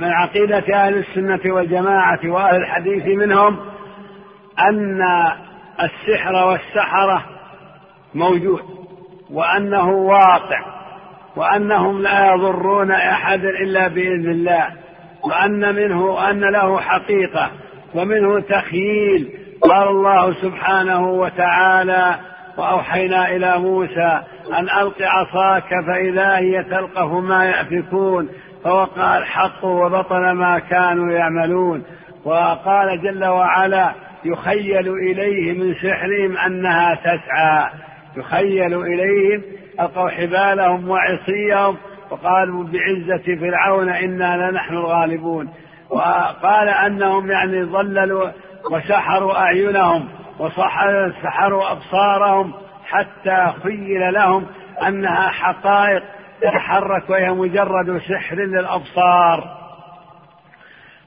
من عقيدة أهل السنة والجماعة وأهل الحديث منهم أن السحر والسحرة موجود وأنه واقع وأنهم لا يضرون أحدا إلا بإذن الله وأن منه أن له حقيقة ومنه تخييل. قال الله سبحانه وتعالى وأوحينا إلى موسى أن ألق عصاك فإذا هي تلقف ما يأفكون. فوقع الحق وبطل ما كانوا يعملون. وقال جل وعلا يخيل إليه من سحرهم أنها تسعى. يخيل إليهم ألقوا حبالهم وعصيهم وقالوا بعزة فرعون إنا لنحن الغالبون. وقال أنهم يعني ضللوا وسحروا أعينهم وسحروا أبصارهم حتى خيل لهم أنها حقائق تتحرك وهي مجرد سحر للأبصار.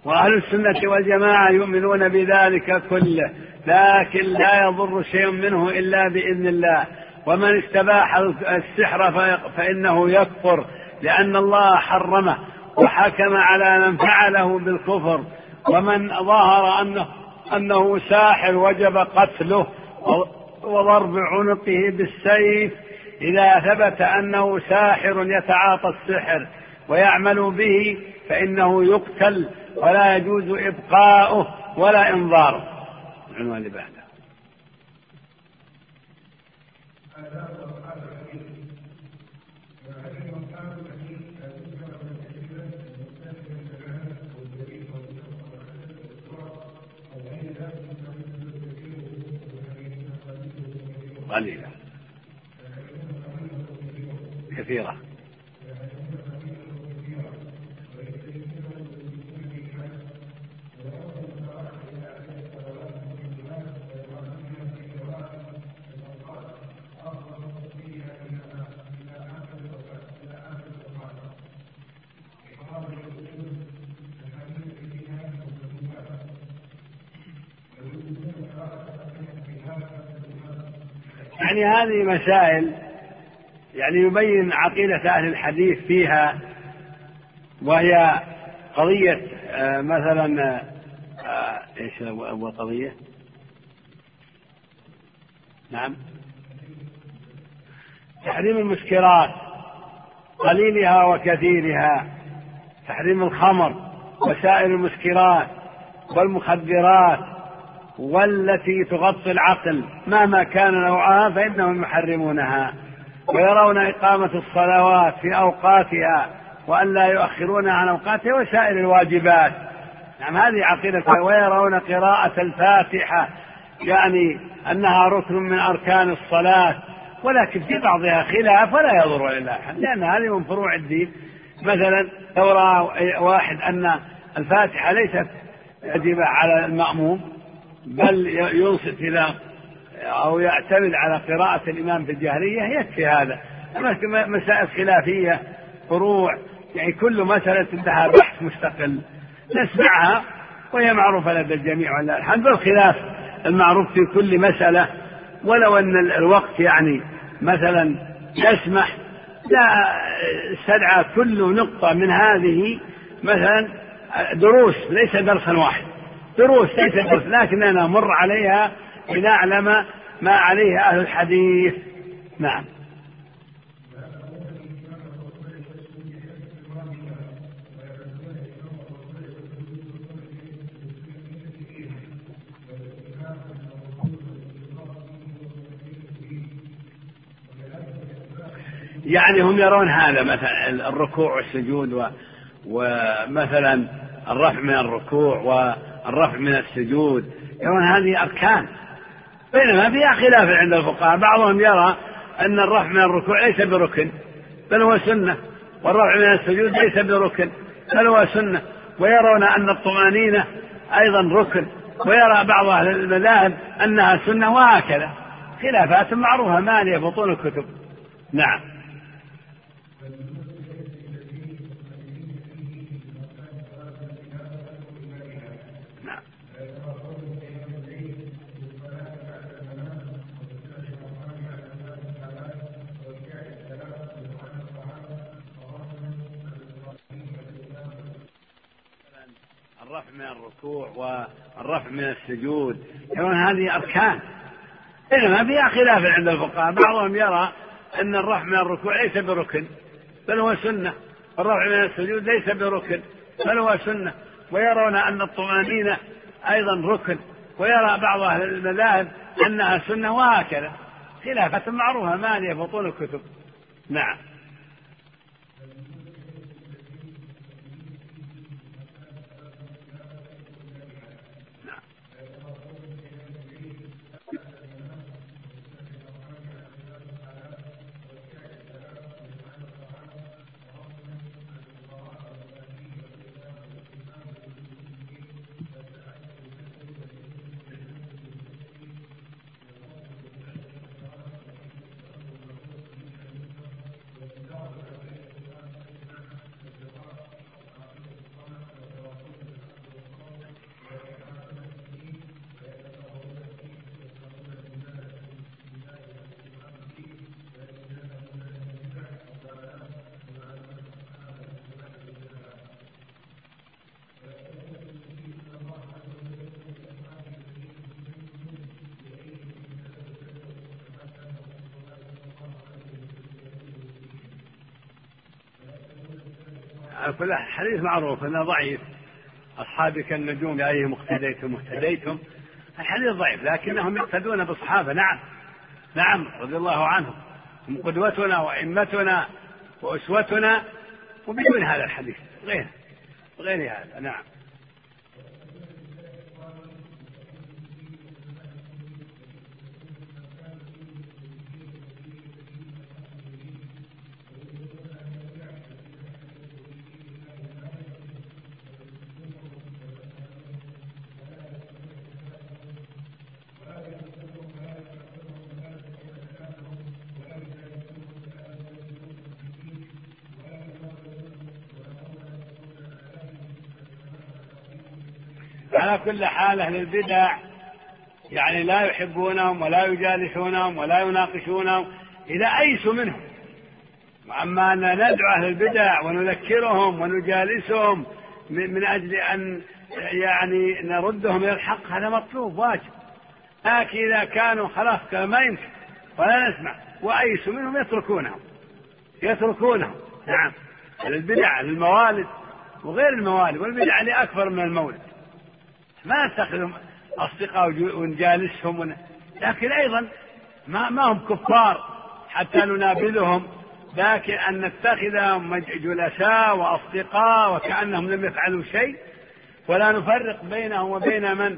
وأهل السنة والجماعة يؤمنون بذلك كله لكن لا يضر شيء منه إلا بإذن الله. ومن استباح السحر فإنه يكفر لأن الله حرمه وحكم على من فعله بالكفر. ومن ظهر أنه أنه ساحر وجب قتله وضرب عنقه بالسيف إذا ثبت أنه ساحر يتعاطى السحر ويعمل به فإنه يقتل ولا يجوز إبقاؤه ولا إنظاره. العنوان اللي بعده قليلة كثيرة. يعني هذه مسائل يعني يبين عقيدة أهل الحديث فيها وهي قضية آه، مثلا آه، إيش أول قضية؟ نعم تحريم المسكرات قليلها وكثيرها تحريم الخمر وسائر المسكرات والمخدرات والتي تغطي العقل مهما كان نوعها فإنهم يحرمونها ويرون إقامة الصلوات في أوقاتها وأن لا يؤخرونها عن أوقاتها وسائر الواجبات. نعم هذه عقيدة ويرون قراءة الفاتحة يعني أنها ركن من أركان الصلاة ولكن في بعضها خلاف ولا يضر لله لأن هذه من فروع الدين. مثلا لو رأى واحد أن الفاتحة ليست واجبة على المأموم بل ينصت إلى أو يعتمد على قراءة الإمام في الجهرية يكفي هذا. مسائل خلافية فروع يعني كل مسألة لها بحث مستقل. نسمعها وهي معروفة لدى الجميع ولله الحمد الخلاف المعروف في كل مسألة. ولو أن الوقت يعني مثلا يسمح لا استدعى كل نقطة من هذه مثلا دروس ليس درسا واحد. دروس ليس درس لكننا نمر عليها لنعلم ما عليه أهل الحديث. نعم. يعني هم يرون هذا مثلا الركوع والسجود ومثلا الرفع من الركوع والرفع من السجود. يرون هذه أركان. بينما فيها خلاف عند الفقهاء. بعضهم يرى أن الرفع من الركوع ليس بركن بل هو سنة. والرفع من السجود ليس بركن بل هو سنة. ويرون أن الطمأنينة أيضا ركن. ويرى بعض أهل المذاهب أنها سنة وهكذا. خلافات معروفة. مالية بطون الكتب. نعم الرفع من الركوع والرفع من السجود. يقولون هذه أركان. إنما فيها خلاف عند الفقهاء. بعضهم يرى أن الرفع من الركوع ليس بركن بل هو سنة. الرفع من السجود ليس بركن بل هو سنة. ويرون أن الطمأنينة أيضا ركن. ويرى بعض أهل المذاهب أنها سنة وهكذا. خلافة معروفة. مالية بطون الكتب؟ نعم. على كل حديث معروف أنه ضعيف. اصحابي كالنجوم بايهم اقتديتم اهتديتم الحديث ضعيف لكنهم يقتدون بالصحابة. نعم نعم رضي الله عنهم. هم قدوتنا وأئمتنا وأسوتنا وبدون هذا الحديث غير غير هذا. نعم. على كل حال أهل البدع يعني لا يحبونهم ولا يجالسونهم ولا يناقشونهم إذا أيسوا منهم. وأما أن ندعو أهل البدع ونذكرهم ونجالسهم من أجل أن يعني نردهم إلى الحق هذا مطلوب واجب. لكن إذا كانوا خلاص ما يمكن ولا نسمع. وأيسوا منهم يتركونهم. يتركونهم. نعم. البدع الموالد وغير الموالد والبدع اللي أكبر من المولد. ما نتخذ أصدقاء ونجالسهم ون... لكن أيضا ما, ما هم كفار حتى ننابذهم لكن أن نتخذهم جلساء وأصدقاء وكأنهم لم يفعلوا شيء. ولا نفرق بينهم وبين من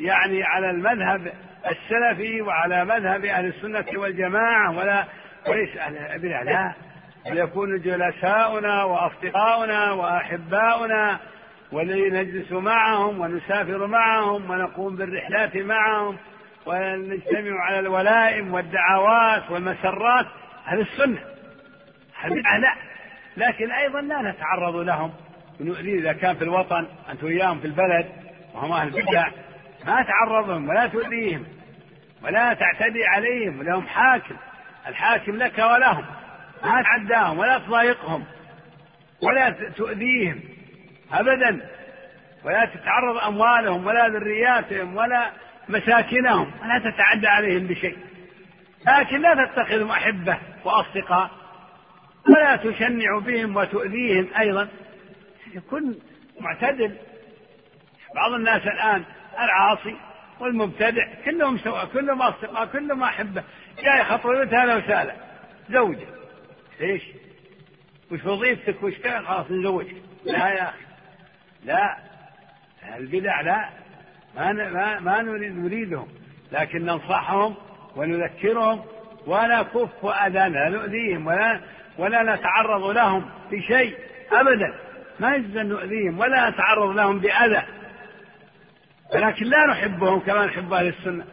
يعني على المذهب السلفي وعلى مذهب أهل السنة والجماعة ولا وليس أهل لا ليكون جلساؤنا وأصدقاؤنا وأحباؤنا ونجلس معهم ونسافر معهم ونقوم بالرحلات معهم ونجتمع على الولائم والدعوات والمسرات. هذه السنة. هذه لا. لكن أيضا لا نتعرض لهم. ونؤذي إذا كان في الوطن أنت وياهم في البلد وهم أهل البدع ما تعرضهم ولا تؤذيهم ولا تعتدي عليهم ولهم حاكم. الحاكم لك ولهم. ما تعداهم ولا تضايقهم ولا تؤذيهم. أبدا. ولا تتعرض أموالهم ولا ذرياتهم ولا مساكنهم ولا تتعدى عليهم بشيء. لكن لا تتخذهم أحبة وأصدقاء ولا تشنع بهم وتؤذيهم أيضا. كن معتدل. بعض الناس الآن العاصي والمبتدع كلهم سواء كلهم أصدقاء كلهم أحبة. جاي خطوة هلا وسهلا زوجة. ليش؟ وش وظيفتك؟ وش كان؟ خلاص نزوجك. لا يا أخي. لا البدع لا. ما ما, ما نريدهم لكن ننصحهم ونذكرهم ولا كف أذانا لا نؤذيهم ولا ولا نتعرض لهم بشيء أبدا. ما يجوز أن نؤذيهم ولا نتعرض لهم بأذى. ولكن لا نحبهم كما نحب أهل السنة.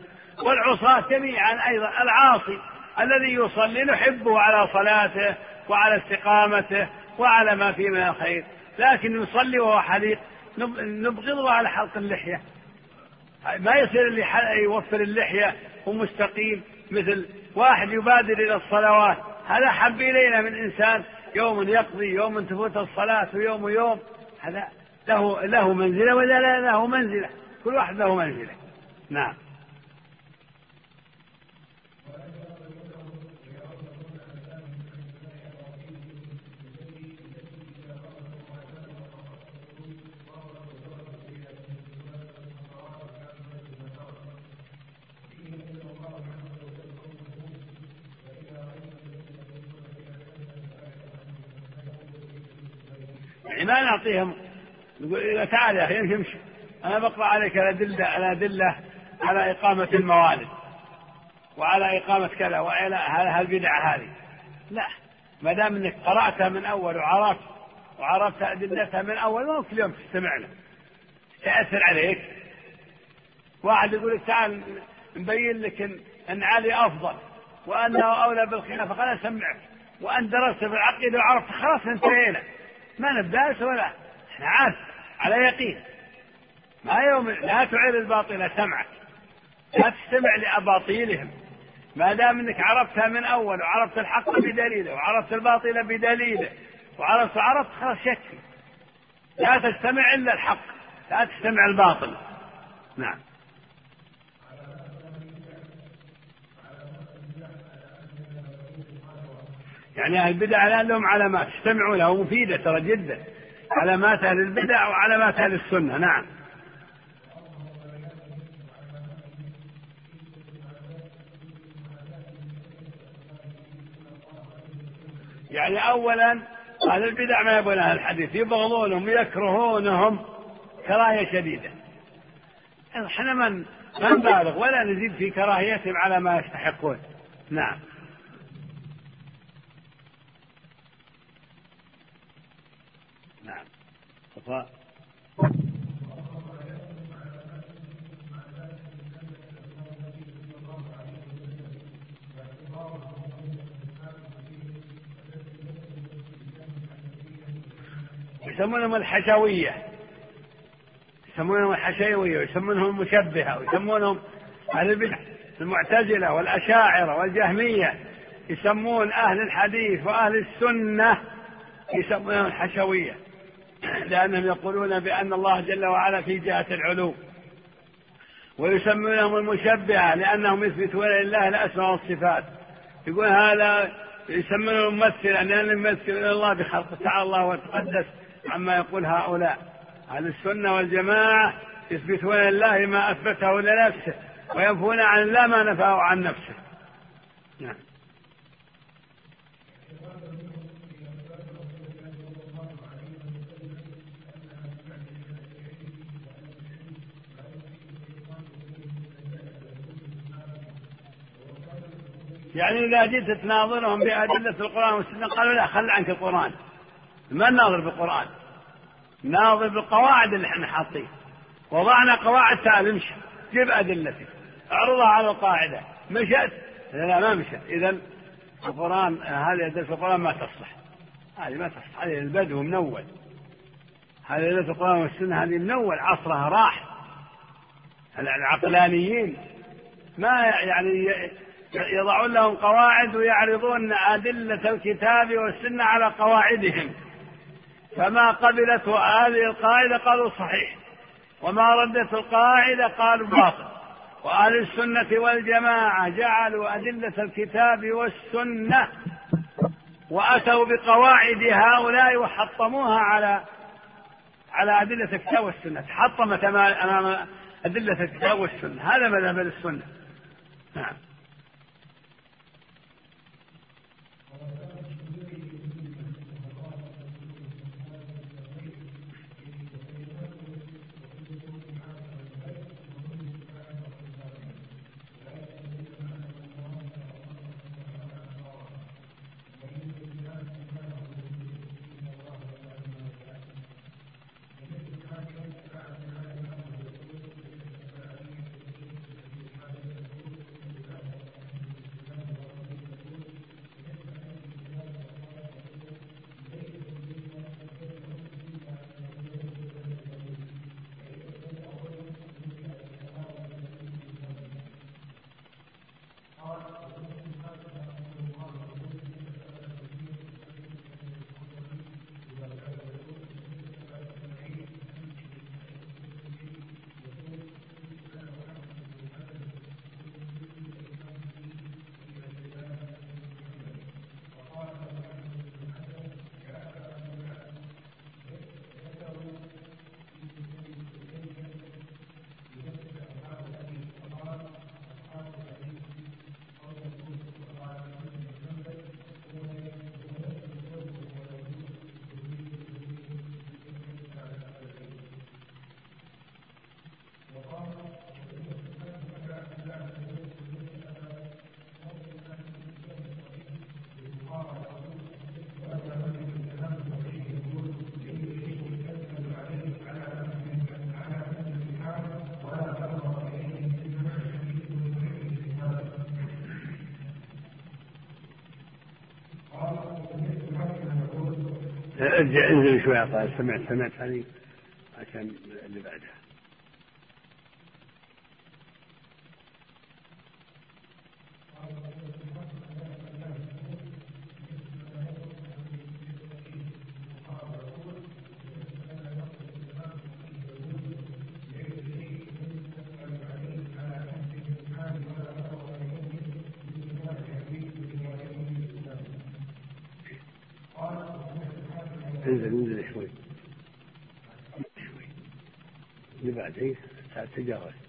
والعصاة جميعا أيضا العاصي الذي يصلي نحبه على صلاته وعلى استقامته وعلى ما فيه من الخير. لكن يصلي وهو حليق نبغضه على حلق اللحية. ما يصير اللي يوفر اللحية ومستقيم مثل واحد يبادر إلى الصلوات. هذا حب إلينا من إنسان يوم يقضي يوم تفوت الصلاة ويوم يوم. هذا له له منزلة ولا له منزلة؟ كل واحد له منزلة. نعم. ما نعطيهم. نقول تعال يا أخي امشي أنا بقرأ عليك الادله الادله على إقامة الموالد. وعلى إقامة كذا وعلى هالبدعه هذه لا. ما دام إنك قرأتها من أول وعرفت وعرفت أدلتها من أول ما كل يوم تستمع له تأثر عليك. واحد يقول لك تعال نبين لك ان, إن علي أفضل وأنه أولى بالخلافة خلنا اسمعك وأن درست في العقيدة وعرفت خلاص انتهينا. ما نبدأ ولا إحنا عارف على يقين. ما يوم لا تعير الباطل سمعك لا تستمع لأباطيلهم. ما دام إنك عرفتها من أول وعرفت الحق بدليله وعرفت الباطل بدليله وعرفت وعرفت خلاص يكفي لا تستمع إلا الحق لا تستمع الباطل. نعم. يعني أهل البدع الآن لهم علامات استمعوا لها مفيدة ترى جدا. علامات أهل البدع وعلامات أهل السنة نعم. يعني أولا أهل البدع ما يبغون أهل الحديث يبغضونهم يكرهونهم كراهية شديدة. إحنا من ما نبالغ ولا نزيد في كراهيتهم على ما يستحقون. نعم. الصفاء يسمونهم الحشوية. يسمونهم الحشوية ويسمونهم المشبهة ويسمونهم أهل البدع المعتزلة والأشاعرة والجهمية. يسمون أهل الحديث وأهل السنة يسمونهم الحشوية. لأنهم يقولون بأن الله جل وعلا في جهة العلو ويسمونهم المشبهة لأنهم يثبتون لله الأسماء والصفات. يقول هذا يسمونه ممثلا لأنه يمثل الله بخلقه تعالى الله وتقدس عما يقول هؤلاء. أهل السنة والجماعة يثبتون لله ما أثبته لنفسه وينفون عن الله ما نفاه عن نفسه. نعم. يعني إذا جئت تناظرهم بأدلة القرآن والسنة قالوا لا خل عنك القرآن. ما نناظر بالقرآن. ناظر بالقواعد اللي إحنا حاطين. وضعنا قواعد تعال امشي. جيب أدلتك. اعرضها على القاعدة. مشت؟ لا ما مشت. إذا القرآن هذه أدلة القرآن ما تصلح. هذه ما تصلح. هذه البدو منول. هذه أدلة القرآن والسنة هذه منول. عصرها راح. العقلانيين. ما يعني يضعون لهم قواعد ويعرضون أدلة الكتاب والسنة على قواعدهم. فما قبلته هذه القاعدة قالوا صحيح وما ردت القاعدة قالوا باطل. وأهل السنة والجماعة جعلوا أدلة الكتاب والسنة وأتوا بقواعد هؤلاء وحطموها على على أدلة الكتاب والسنة. حطمت أمام أدلة الكتاب والسنة. هذا مذهب السنة. نعم. ارجع انزل شوي طيب سمعت سمعت هذه عشان اللي بعدها انزل انزل شوي شوي اللي بعد اي تجاوز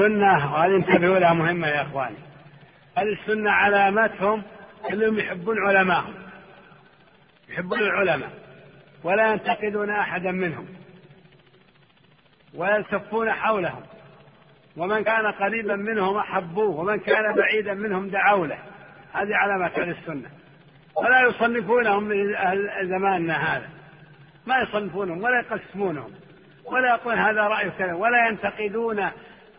السنة وهذه انتبهوا لها مهمة يا إخواني. أهل السنة علامتهم أنهم يحبون علماءهم. يحبون العلماء. ولا ينتقدون أحدا منهم. ويلتفون حولهم. ومن كان قريبا منهم أحبوه ومن كان بعيدا منهم دعوا له. هذه علامة أهل السنة. ولا يصنفونهم من أهل زماننا هذا. ما يصنفونهم ولا يقسمونهم. ولا يقول هذا رأي كذا ولا ينتقدون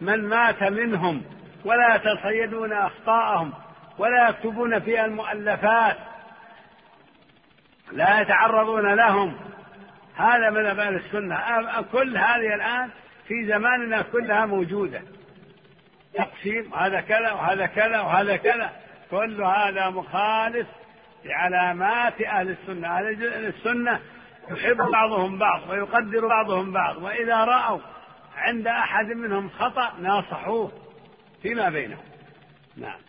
من مات منهم ولا يتصيدون أخطاءهم ولا يكتبون فيها المؤلفات لا يتعرضون لهم. هذا من أهل السنة. كل هذه الآن في زماننا كلها موجودة. تقسيم هذا كذا وهذا كذا وهذا كذا. كل هذا مخالف لعلامات أهل السنة. أهل السنة يحب بعضهم بعض ويقدر بعضهم بعض. وإذا رأوا عند أحد منهم خطأ ناصحوه فيما بينهم. نعم.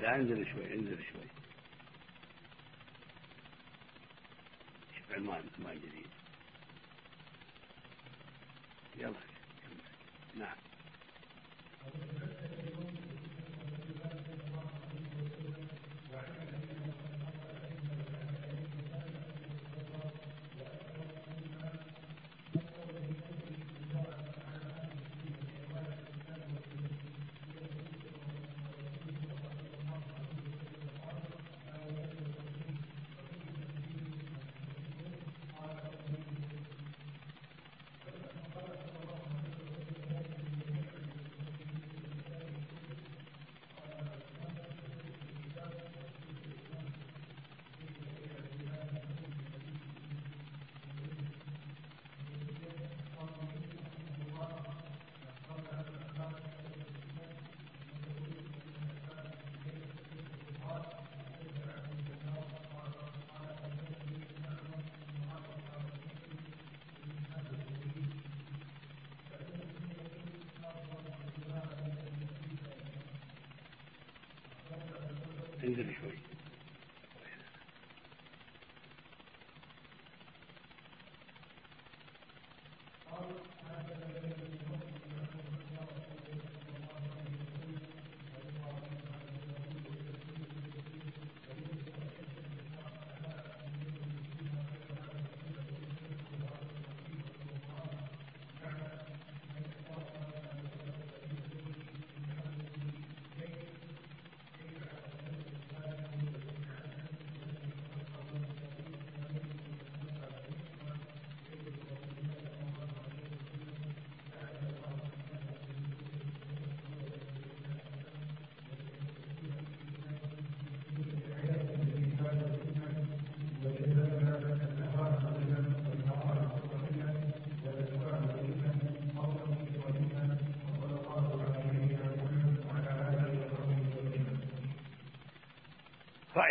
لا انزل شوي انزل شوي. شوف عنوان عنوان جديد. يلا نعم.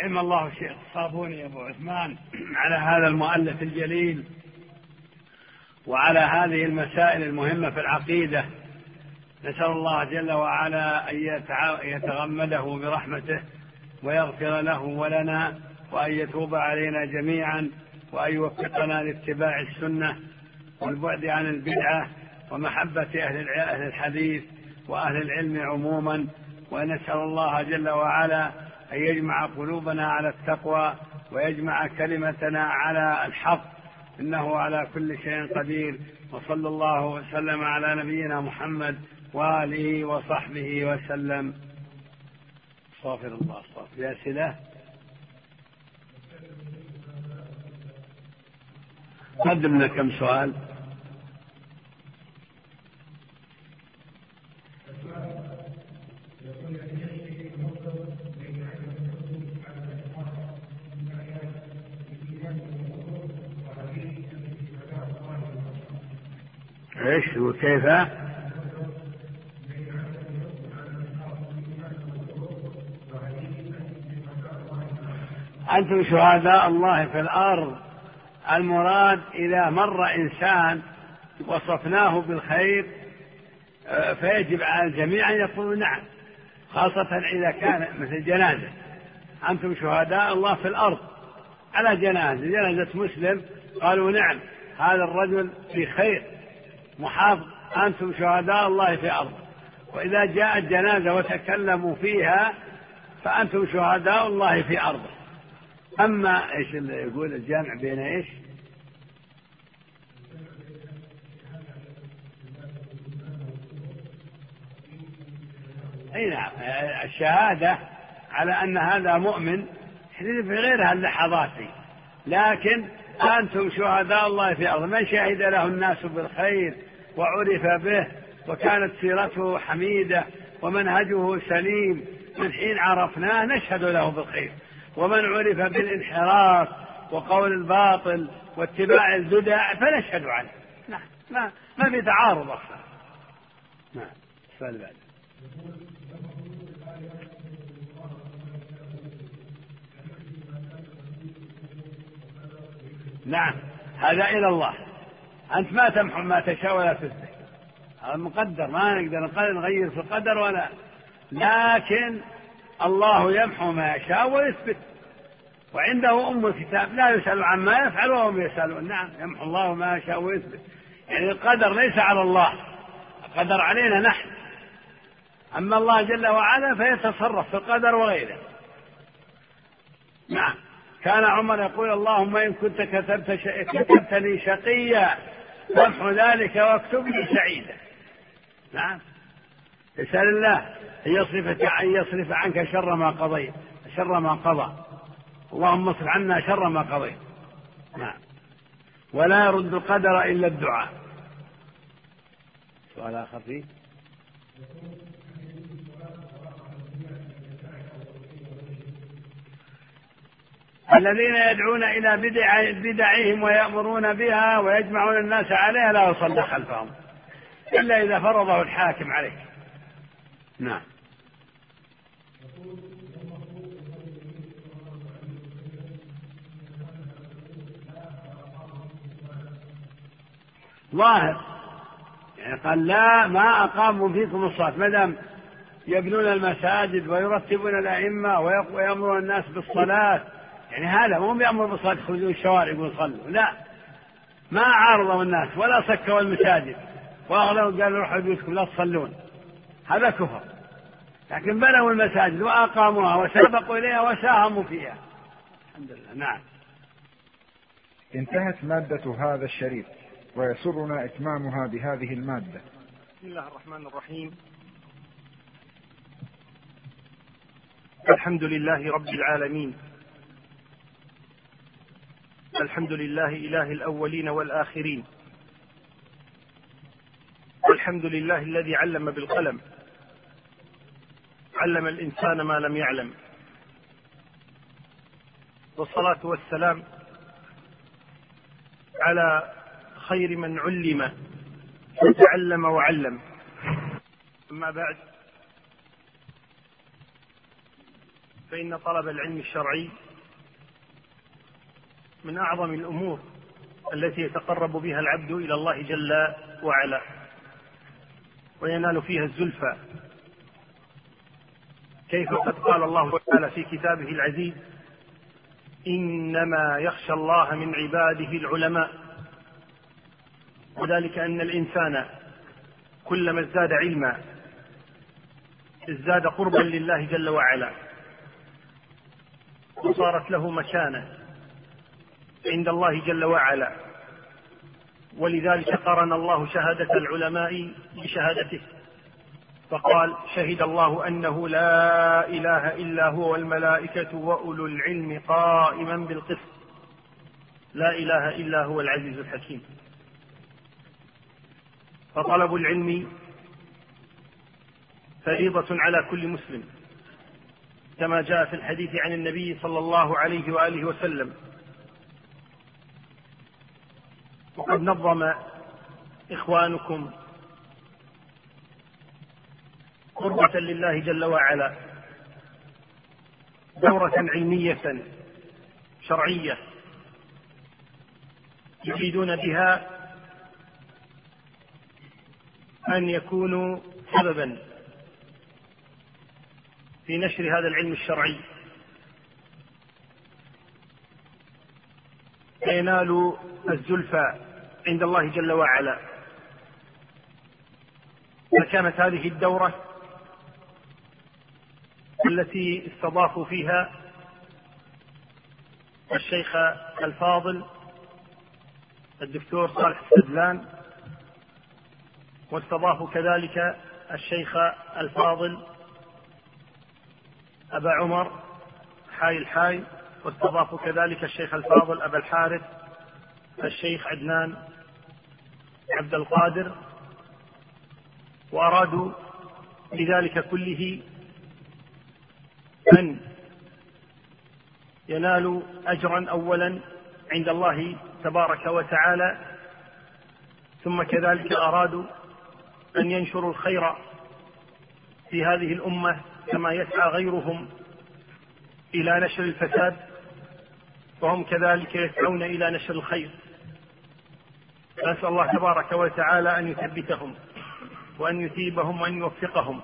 رحم الله الشيخ الصابوني أبو عثمان على هذا المؤلف الجليل وعلى هذه المسائل المهمة في العقيدة. نسأل الله جل وعلا أن يتغمده برحمته ويغفر له ولنا وأن يتوب علينا جميعا وأن يوفقنا لاتباع السنة والبعد عن البدعة ومحبة أهل الحديث وأهل العلم عموما. ونسأل الله جل وعلا أن يجمع قلوبنا على التقوى ويجمع كلمتنا على الحق. إنه على كل شيء قدير. وصلى الله وسلم على نبينا محمد وآله وصحبه وسلم. استغفر الله استغفر يا سلاه قدم لنا كم سؤال. وكيف أنتم شهداء الله في الأرض. المراد إذا مر إنسان وصفناه بالخير آه، فيجب على الجميع أن يقولوا نعم خاصة إذا كان مثل جنازة. أنتم شهداء الله في الأرض على جنازة. جنازة مسلم قالوا نعم هذا الرجل في خير. محافظ أنتم شهداء الله في أرض. وإذا جاءت جنازة وتكلموا فيها فأنتم شهداء الله في أرضه أما إيش اللي يقول الجامع بين إيش؟ أي نعم. الشهادة على أن هذا مؤمن في غير اللحظات لكن أنتم شهداء الله في الأرض من شهد له الناس بالخير؟ وعرف به وكانت سيرته حميدة ومنهجه سليم. من حين عرفناه نشهد له بالخير. ومن عرف بالانحراف وقول الباطل واتباع البدع فنشهد عليه. نعم. ما ما في تعارض أصلا. نعم. السؤال بعد. نعم. هذا إلى الله. أنت ما تمحو ما تشاء ولا تثبت هذا مقدر ما نقدر نغير في القدر ولا. لكن الله يمحو ما يشاء ويثبت. وعنده أم الكتاب لا يسأل عما يفعل وهم يسألون. نعم يمحو الله ما يشاء ويثبت. يعني القدر ليس على الله القدر علينا نحن. أما الله جل وعلا فيتصرف في القدر وغيره. نعم كان عمر يقول اللهم إن كنت كتبت كتبت لي شقيا. فامحو ذلك واكتب لي سعيدا نعم. اسأل الله. أن يصرف أن يصرف عنك شر ما قضيت. شر ما قضى. اللهم اصرف عنا شر ما قضيت. نعم. ولا يرد القدر إلا الدعاء. سؤال آخر فيه. الذين يدعون إلى بدع بدعهم ويأمرون بها ويجمعون الناس عليها لا يصلى خلفهم إلا إذا فرضه الحاكم عليه نعم. ظاهر. يعني قال لا ما أقاموا فيكم الصلاة. ما دام يبنون المساجد ويرتبون الأئمة ويأمرون الناس بالصلاة يعني هذا مو بيأمر بالصلاة يخرجون الشوارع يقولون صلوا. لا. ما عارضوا الناس ولا سكوا المساجد. وأغلبوا قالوا روحوا بيوتكم لا تصلون. هذا كفر. لكن بنوا المساجد وأقاموها وسبقوا إليها وساهموا فيها. الحمد لله. نعم. انتهت مادة هذا الشريط ويسرنا إتمامها بهذه المادة. بسم الله الرحمن الرحيم. الحمد لله رب العالمين. الحمد لله إله الأولين والآخرين. الحمد لله الذي علم بالقلم. علم الإنسان ما لم يعلم. والصلاة والسلام على خير من علم وتعلم وعلم. أما بعد فإن طلب العلم الشرعي من أعظم الأمور التي يتقرب بها العبد إلى الله جل وعلا وينال فيها الزلفى. كيف قد قال الله تعالى في كتابه العزيز إنما يخشى الله من عباده العلماء. وذلك أن الإنسان كلما ازداد علما ازداد قربا لله جل وعلا وصارت له مكانة. عند الله جل وعلا. ولذلك قرن الله شهادة العلماء بشهادته فقال شهد الله أنه لا إله إلا هو والملائكة وأولو العلم قائما بالقسط. لا إله إلا هو العزيز الحكيم. فطلب العلم فريضة على كل مسلم كما جاء في الحديث عن النبي صلى الله عليه وآله وسلم. وقد نظم إخوانكم قربة لله جل وعلا دورة علمية شرعية يريدون بها أن يكونوا سببا في نشر هذا العلم الشرعي. فينالوا الزلفى عند الله جل وعلا. فكانت هذه الدورة التي استضافوا فيها الشيخ الفاضل الدكتور صالح السدلان واستضافوا كذلك الشيخ الفاضل أبا عمر حاي الحاي واستضافوا كذلك الشيخ الفاضل أبا الحارث الشيخ عدنان عبد القادر وأرادوا لذلك كله أن ينالوا أجرا أولا عند الله تبارك وتعالى ثم كذلك أرادوا أن ينشروا الخير في هذه الأمة كما يسعى غيرهم إلى نشر الفساد وهم كذلك يسعون إلى نشر الخير. نسأل الله تبارك وتعالى أن يثبتهم وأن يثيبهم وأن يوفقهم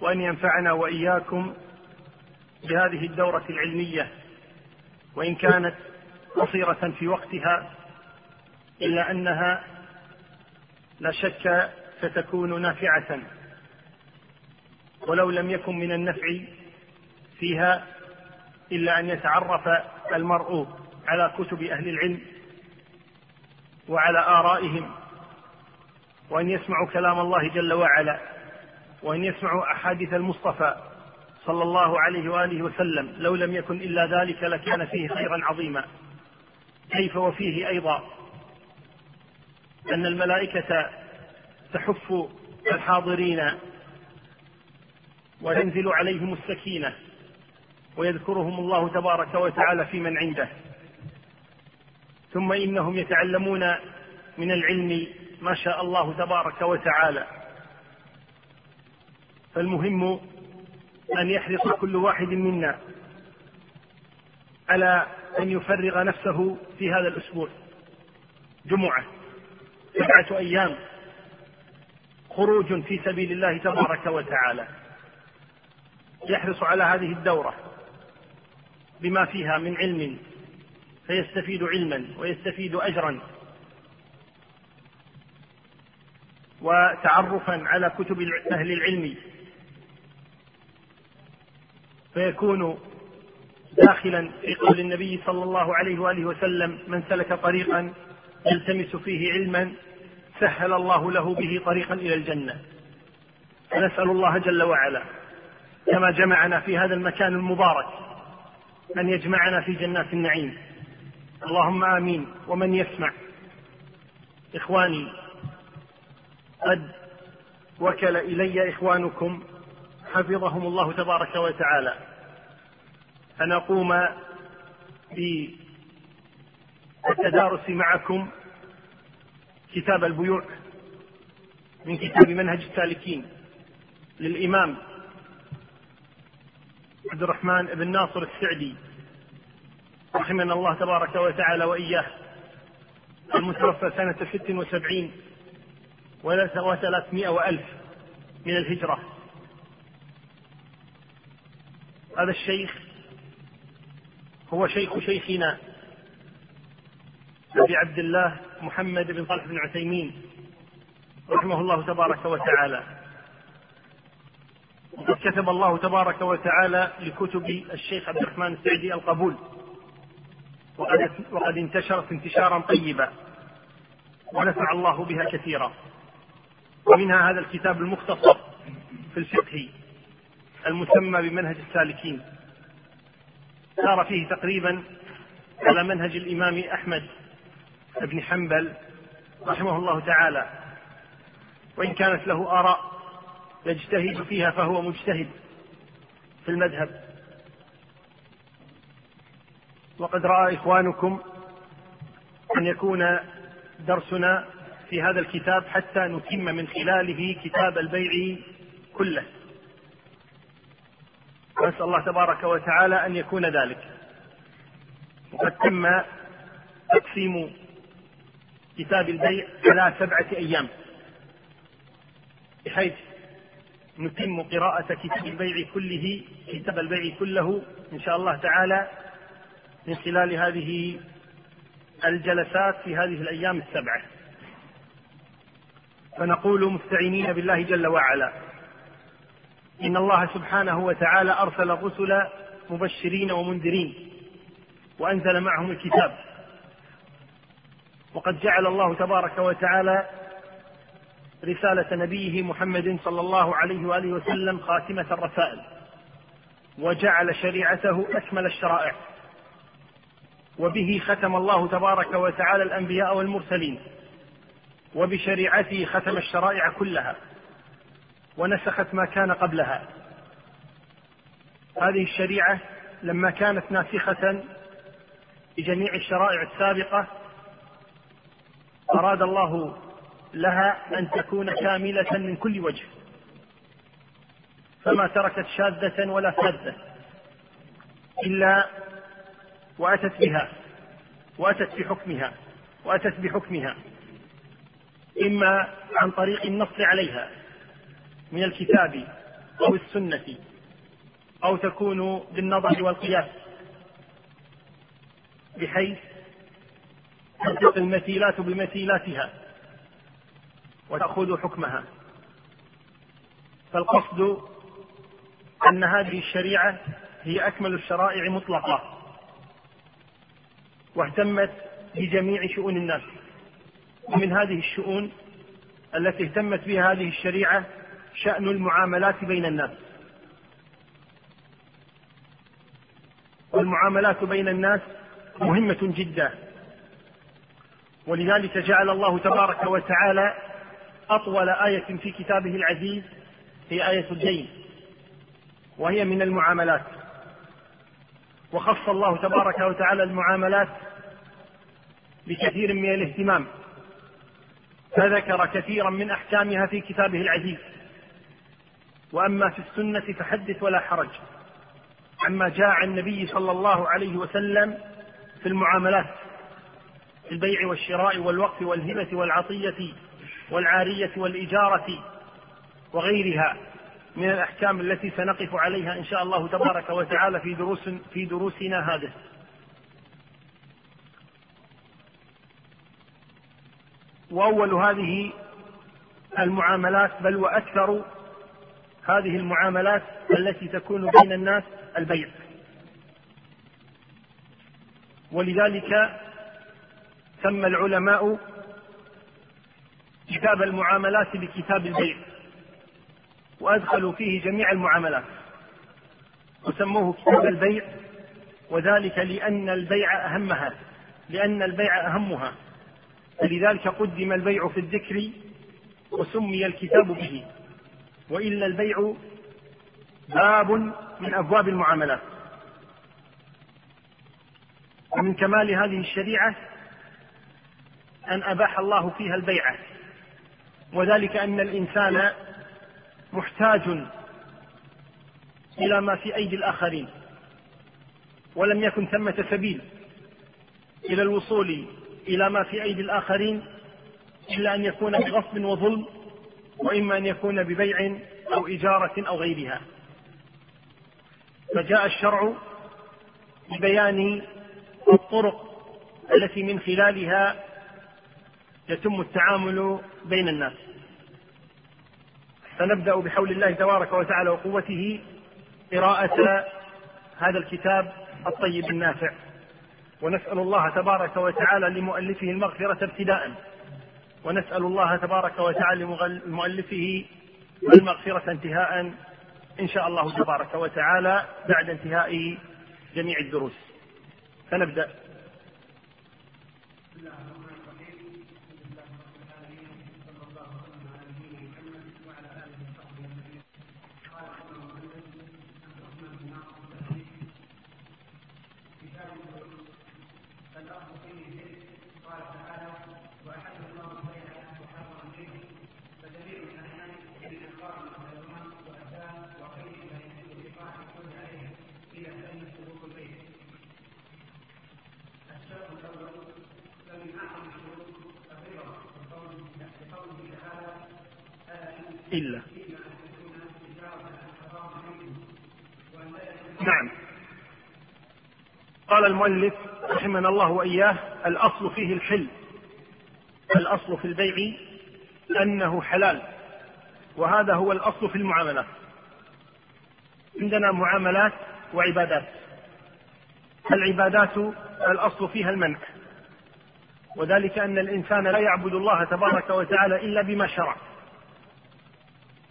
وأن ينفعنا وإياكم بهذه الدورة العلمية. وإن كانت قصيرة في وقتها إلا أنها لا شك ستكون نافعة. ولو لم يكن من النفع فيها إلا أن يتعرف المرء على كتب أهل العلم وعلى آرائهم وأن يسمعوا كلام الله جل وعلا وأن يسمعوا أحاديث المصطفى صلى الله عليه وآله وسلم. لو لم يكن إلا ذلك لكان فيه خيرا عظيما. كيف وفيه أيضا؟ أن الملائكة تحف الحاضرين وتنزل عليهم السكينة ويذكرهم الله تبارك وتعالى في من عنده. ثم إنهم يتعلمون من العلم ما شاء الله تبارك وتعالى. فالمهم أن يحرص كل واحد منا على أن يفرغ نفسه في هذا الأسبوع. جمعة سبعة أيام خروج في سبيل الله تبارك وتعالى. يحرص على هذه الدورة بما فيها من علم فيستفيد علما ويستفيد أجرا وتعرفا على كتب أهل العلم فيكون داخلا في قول النبي صلى الله عليه وآله وسلم من سلك طريقا يلتمس فيه علما سهل الله له به طريقا إلى الجنة. فنسأل الله جل وعلا كما جمعنا في هذا المكان المبارك أن يجمعنا في جنات النعيم. اللهم آمين. ومن يسمع إخواني قد وكل إلي إخوانكم حفظهم الله تبارك وتعالى. ان اقوم بالتدارس معكم كتاب البيوع من كتاب منهج السالكين للإمام عبد الرحمن بن ناصر السعدي. رحمنا الله تبارك وتعالى وإياه. المتوفى سنة ست وسبعين وثلاثمائة وألف من الهجرة. هذا الشيخ هو شيخ شيخنا أبي عبد الله محمد بن صالح بن عثيمين رحمه الله تبارك وتعالى. وقد كتب الله تبارك وتعالى لكتب الشيخ عبد الرحمن السعدي القبول. وقد وقد انتشرت انتشارا طيبا ونفع الله بها كثيرا. ومنها هذا الكتاب المختصر في الفقه المسمى بمنهج السالكين. سار فيه تقريبا على منهج الإمام أحمد بن حنبل رحمه الله تعالى. وإن كانت له آراء يجتهد فيها فهو مجتهد في المذهب. وقد رأى إخوانكم أن يكون درسنا في هذا الكتاب حتى نتم من خلاله كتاب البيع كله. ونسال الله تبارك وتعالى أن يكون ذلك. وقد تم تقسيم كتاب البيع على سبعة أيام. بحيث نتم قراءة كتاب البيع كله كتاب البيع كله إن شاء الله تعالى من خلال هذه الجلسات في هذه الأيام السبعة. فنقول مستعينين بالله جل وعلا. إن الله سبحانه وتعالى أرسل الرسل مبشرين ومنذرين. وأنزل معهم الكتاب. وقد جعل الله تبارك وتعالى رسالة نبيه محمد صلى الله عليه وآله وسلم خاتمة الرسائل. وجعل شريعته أكمل الشرائع. وبه ختم الله تبارك وتعالى الأنبياء والمرسلين وبشريعته ختم الشرائع كلها ونسخت ما كان قبلها. هذه الشريعة لما كانت ناسخة لجميع الشرائع السابقة أراد الله لها أن تكون كاملة من كل وجه فما تركت شاذة ولا فاذة إلا وأتت بها وأتت بحكمها وأتت بحكمها إما عن طريق النص عليها من الكتاب أو السنة أو تكون بالنظر والقياس بحيث تلتقي المثيلات بمثيلاتها وتأخذ حكمها. فالقصد أن هذه الشريعة هي أكمل الشرائع مطلقة. واهتمت بجميع شؤون الناس. ومن هذه الشؤون التي اهتمت بها هذه الشريعة شأن المعاملات بين الناس. والمعاملات بين الناس مهمة جدا. ولذلك جعل الله تبارك وتعالى أطول آية في كتابه العزيز هي آية الدين وهي من المعاملات. وخص الله تبارك وتعالى المعاملات بكثير من الاهتمام. فذكر كثيرا من أحكامها في كتابه العزيز. وأما في السنة فحدث ولا حرج. عما جاء عن النبي صلى الله عليه وسلم في المعاملات في البيع والشراء والوقف والهبة والعطية والعارية والإجارة وغيرها من الأحكام التي سنقف عليها إن شاء الله تبارك وتعالى في دروس في دروسنا هذه. وأول هذه المعاملات بل وأكثر هذه المعاملات التي تكون بين الناس البيع. ولذلك سمى العلماء كتاب المعاملات بكتاب البيع. وادخلوا فيه جميع المعاملات. وسموه كتاب البيع وذلك لأن البيع أهمها لأن البيع أهمها. فلذلك قدم البيع في الذكر وسمي الكتاب به. وإلا البيع باب من أبواب المعاملات. ومن كمال هذه الشريعة أن أباح الله فيها البيعه وذلك أن الإنسان محتاج إلى ما في أيدي الآخرين ولم يكن ثمة سبيل إلى الوصول إلى ما في أيدي الآخرين إلا أن يكون بغصب وظلم وإما أن يكون ببيع أو إجارة أو غيرها. فجاء الشرع ببيان الطرق التي من خلالها يتم التعامل بين الناس. فنبدأ بحول الله تبارك وتعالى وقوته قراءة هذا الكتاب الطيب النافع. ونسأل الله تبارك وتعالى لمؤلفه المغفرة ابتداء. ونسأل الله تبارك وتعالى لمؤلفه المغفرة انتهاء. إن شاء الله تبارك وتعالى بعد انتهاء جميع الدروس. فنبدأ إلا. نعم. قال المؤلف رحمنا الله وإياه الأصل فيه الحل. الأصل في البيع أنه حلال. وهذا هو الأصل في المعاملات عندنا معاملات وعبادات. العبادات الأصل فيها المنع. وذلك أن الإنسان لا يعبد الله تبارك وتعالى إلا بما شرع.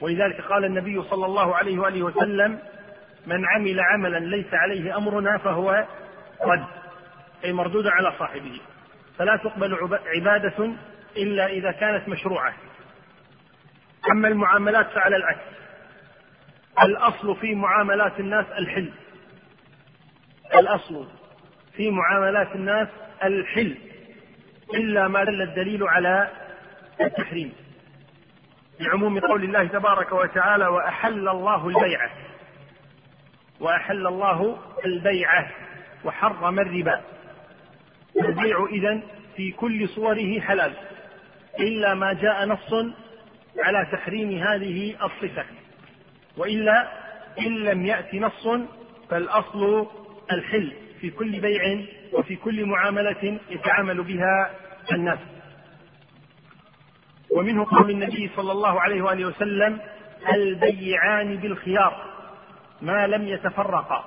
ولذلك قال النبي صلى الله عليه وآله وسلم من عمل عملا ليس عليه أمرنا فهو رد أي مردود على صاحبه. فلا تقبل عبادة إلا إذا كانت مشروعة. أما المعاملات فعلى العكس. الأصل في معاملات الناس الحل. الأصل في معاملات الناس الحل. إلا ما دل الدليل على التحريم. لعموم قول الله تبارك وتعالى وأحل الله البيع. وأحل الله البيع وحرم الربا. البيع إذن في كل صوره حلال. إلا ما جاء نص على تحريم هذه الصفة. وإلا إن لم يأت نص فالأصل الحل في كل بيع وفي كل معاملة يتعامل بها الناس. ومنه قول النبي صلى الله عليه وآله وسلم البيعان بالخيار ما لم يتفرقا.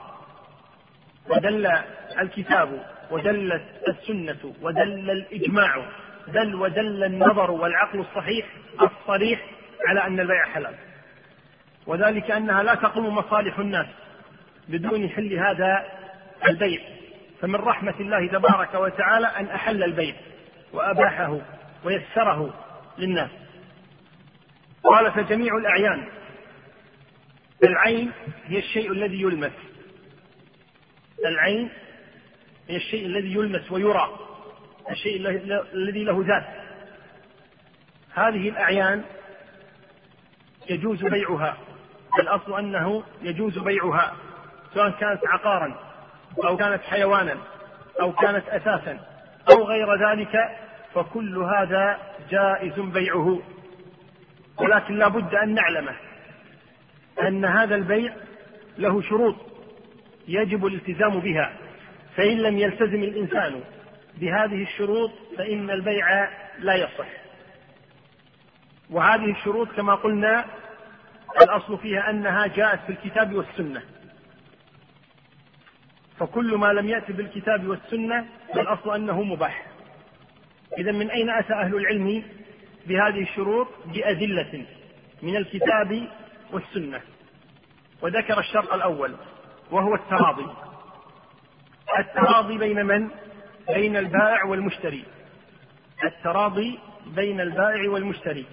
ودل الكتاب ودلت السنة ودل الإجماع بل ودل النظر والعقل الصحيح الصريح على أن البيع حلال. وذلك أنها لا تقوم مصالح الناس بدون حل هذا البيع. فمن رحمة الله تبارك وتعالى أن أحل البيع وأباحه ويسره للناس. قال فجميع الأعيان. العين هي الشيء الذي يلمس. العين هي الشيء الذي يلمس ويرى. الشيء الذي له ذات. هذه الأعيان يجوز بيعها. الأصل أنه يجوز بيعها سواء كانت عقارا أو كانت حيوانا أو كانت أثاثا أو غير ذلك فكل هذا جائز بيعه ولكن لا بد أن نعلم أن هذا البيع له شروط يجب الالتزام بها فإن لم يلتزم الإنسان بهذه الشروط فإن البيع لا يصح. وهذه الشروط كما قلنا الأصل فيها أنها جاءت في الكتاب والسنة. فكل ما لم يأتي بالكتاب والسنة فالأصل أنه مباح. إذا من أين أتى أهل العلم بهذه الشروط؟ بأدلة من الكتاب والسنة. وذكر الشرط الأول وهو التراضي. التراضي بين من؟ بين البائع والمشتري. التراضي بين البائع والمشتري.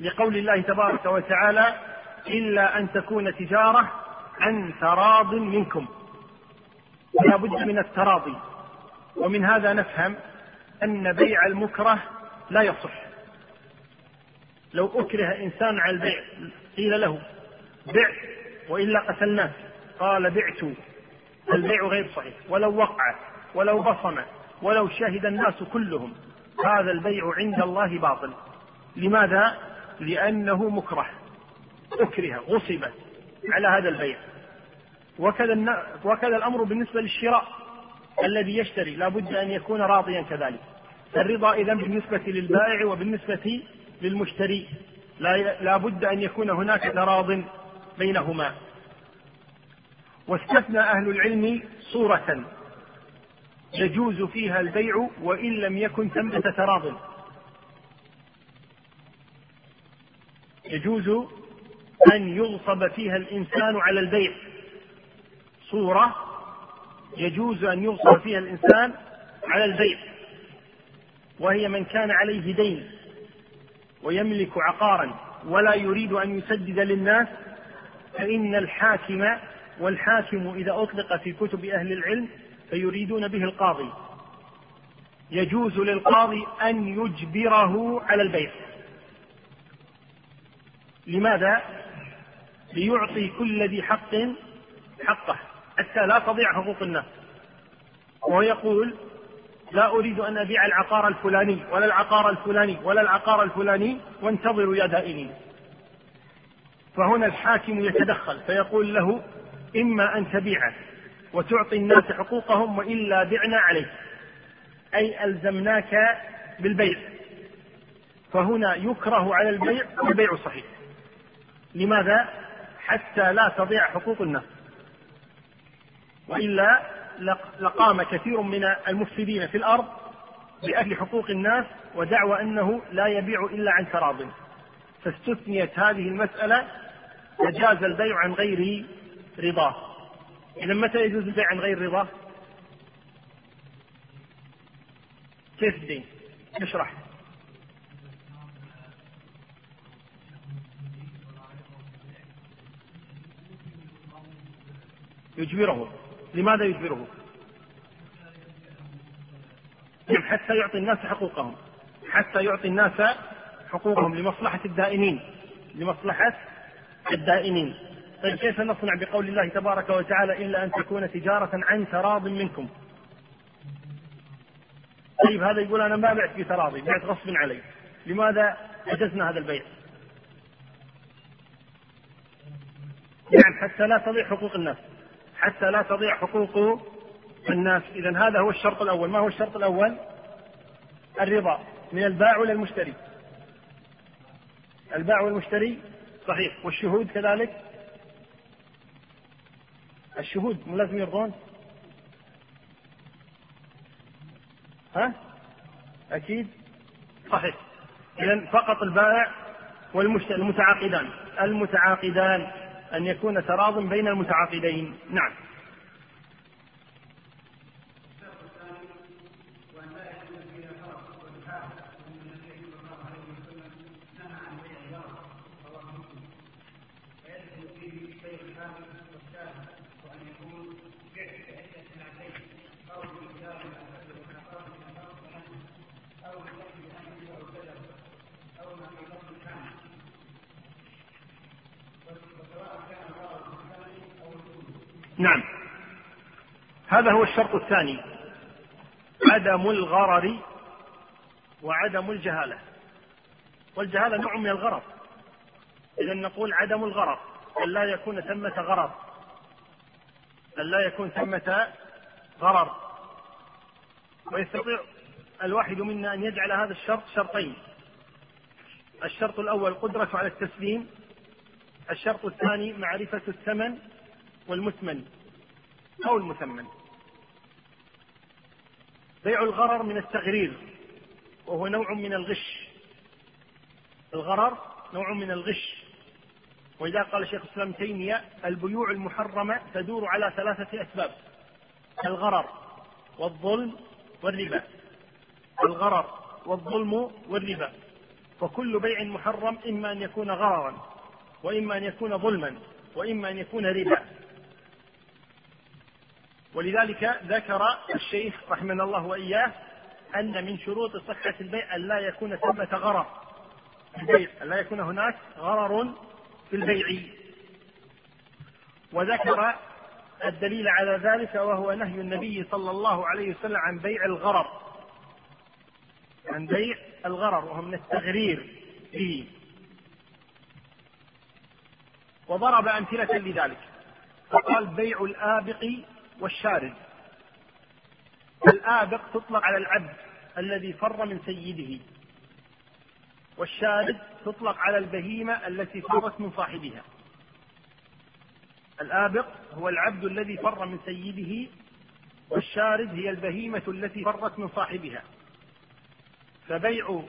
لقول الله تبارك وتعالى إلا أن تكون تجارة عن تراض منكم. ولا بد من التراضي. ومن هذا نفهم أن بيع المكره لا يصح. لو أكره إنسان على البيع قيل له بع وإلا قتلناك قال بعت. البيع غير صحيح. ولو وقع ولو بصم ولو شهد الناس كلهم هذا البيع عند الله باطل. لماذا؟ لأنه مكره. أكره غصب على هذا البيع. وكذا وكذا الأمر بالنسبة للشراء. الذي يشتري لا بد أن يكون راضيا كذلك. الرضا اذا بالنسبة للبائع وبالنسبة للمشتري. لا بد أن يكون هناك تراض بينهما. واستثنى أهل العلم صورة يجوز فيها البيع وإن لم يكن ثمه تراض. يجوز أن يغصب فيها الإنسان على البيع. صورة يجوز أن يغصب فيها الإنسان على البيع وهي من كان عليه دين ويملك عقارا ولا يريد أن يسدد للناس فإن الحاكم والحاكم إذا أطلق في كتب أهل العلم فيريدون به القاضي. يجوز للقاضي أن يجبره على البيع. لماذا؟ ليعطي كل ذي حق حقه. حتى لا تضيع حقوق الناس. وهو يقول لا أريد أن أبيع العقار الفلاني ولا العقار الفلاني ولا العقار الفلاني وانتظروا يا دائنين فهنا الحاكم يتدخل فيقول له إما أن تبيعه وتعطي الناس حقوقهم وإلا بعنا عليك. أي ألزمناك بالبيع. فهنا يكره على البيع والبيع صحيح. لماذا؟ حتى لا تضيع حقوق الناس. وإلا لقام كثير من المفسدين في الأرض بأكل حقوق الناس ودعوى أنه لا يبيع إلا عن تراض فاستثنيت هذه المسألة وجاز البيع عن غير رضاه إذا متى يجوز البيع عن غير رضاه؟ كيف الدين؟ اشرح يجبره لماذا يجبره؟ نعم، حتى يعطي الناس حقوقهم حتى يعطي الناس حقوقهم لمصلحة الدائنين لمصلحة الدائنين. طيب كيف نصنع بقول الله تبارك وتعالى إلا أن تكون تجارة عن تراض منكم؟ طيب هذا يقول أنا ما بعت بتراضي بعت غصب علي. لماذا أجزنا هذا البيع؟ نعم حتى لا تضيع حقوق الناس. حتى لا تضيع حقوق الناس. إذا هذا هو الشرط الأول. ما هو الشرط الأول؟ الرضا من الباع ولا المشتري. الباع والمشتري صحيح. والشهود كذلك؟ الشهود مو لازم يرضون؟ ها؟ أكيد؟ صحيح. إذا فقط البائع والمشتري المتعاقدان. المتعاقدان. أن يكون تراض بين المتعاقدين. نعم. نعم. هذا هو الشرط الثاني. عدم الغرر وعدم الجهالة. والجهالة نوع من الغرر. إذا نقول عدم الغرر أن لا يكون ثمة غرر. أن لا يكون ثمة غرر. ويستطيع الواحد منا أن يجعل هذا الشرط شرطين. الشرط الأول قدرة على التسليم. الشرط الثاني معرفة الثمن. والمثمن أو المثمن. بيع الغرر من التغرير وهو نوع من الغش. الغرر نوع من الغش. ولذا قال شيخ الإسلام تيمية البيوع المحرمة تدور على ثلاثة أسباب الغرر والظلم والربا. الغرر والظلم والربا. فكل بيع محرم إما أن يكون غررا وإما أن يكون ظلما وإما أن يكون ربا. ولذلك ذكر الشيخ رحمنا الله وإياه أن من شروط صحة البيع أن لا يكون ثمة غرر في البيع أن لا يكون هناك غرر في البيع. وذكر الدليل على ذلك وهو نهي النبي صلى الله عليه وسلم عن بيع الغرر. عن بيع الغرر وهو من التغرير به. وضرب أمثلة لذلك. فقال بيع الآبق والشارد. الآبق تطلق على العبد الذي فر من سيده. والشارد تطلق على البهيمة التي فرت من صاحبها. الآبق هو العبد الذي فر من سيده والشارد هي البهيمة التي فرت من صاحبها. فبيع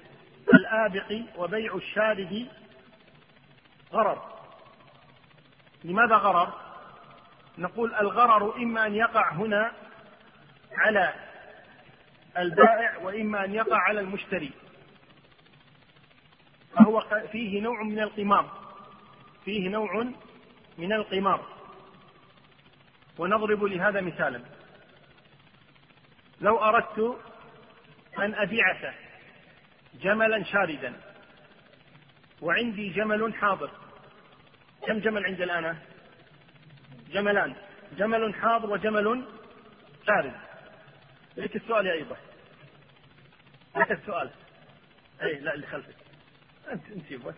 الآبق وبيع الشارد غرر. لماذا غرر؟ نقول الغرر إما أن يقع هنا على البائع وإما أن يقع على المشتري. فهو فيه نوع من القمار. فيه نوع من القمار. ونضرب لهذا مثالا. لو أردت أن أبيعك جملا شاردا وعندي جمل حاضر كم جمل عندي الآن؟ جملان. جمل حاضر وجمل شارد لك السؤال يا أيضا. لك السؤال. أي لا اللي خلفك. أنت أنت يبغى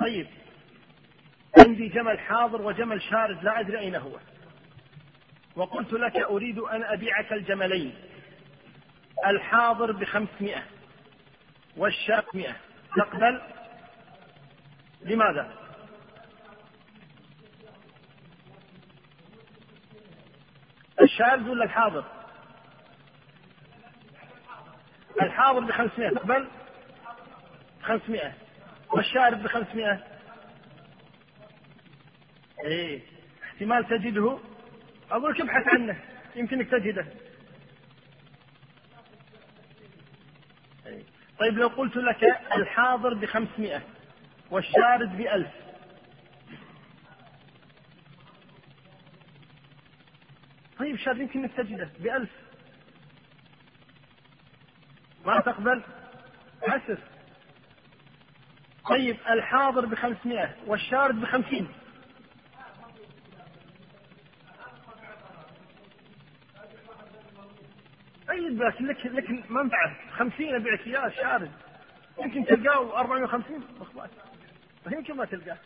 طيب. عندي جمل حاضر وجمل شارد لا أدري أين هو. وقلت لك أريد أن أبيعك الجملين. الحاضر بخمسمائة والشارد مئة تقبل؟ لماذا؟ الشارد ولا الحاضر الحاضر بخمسمائة تقبل؟ خمسمائة. والشارد بخمسمائة؟ إيه. احتمال تجده؟ أقول لك ابحث عنه. يمكنك تجده. إيه. طيب لو قلت لك الحاضر بخمسمائة والشارد بألف طيب الشارد يمكن انك تجده بألف. ما تقبل؟ حسس طيب الحاضر بخمسمائة والشارد بخمسين. طيب بس لك لك منفعة. خمسين أبيعك إياه شارد. يمكن تلقاه 450 مخبات يمكن ما تلقاه.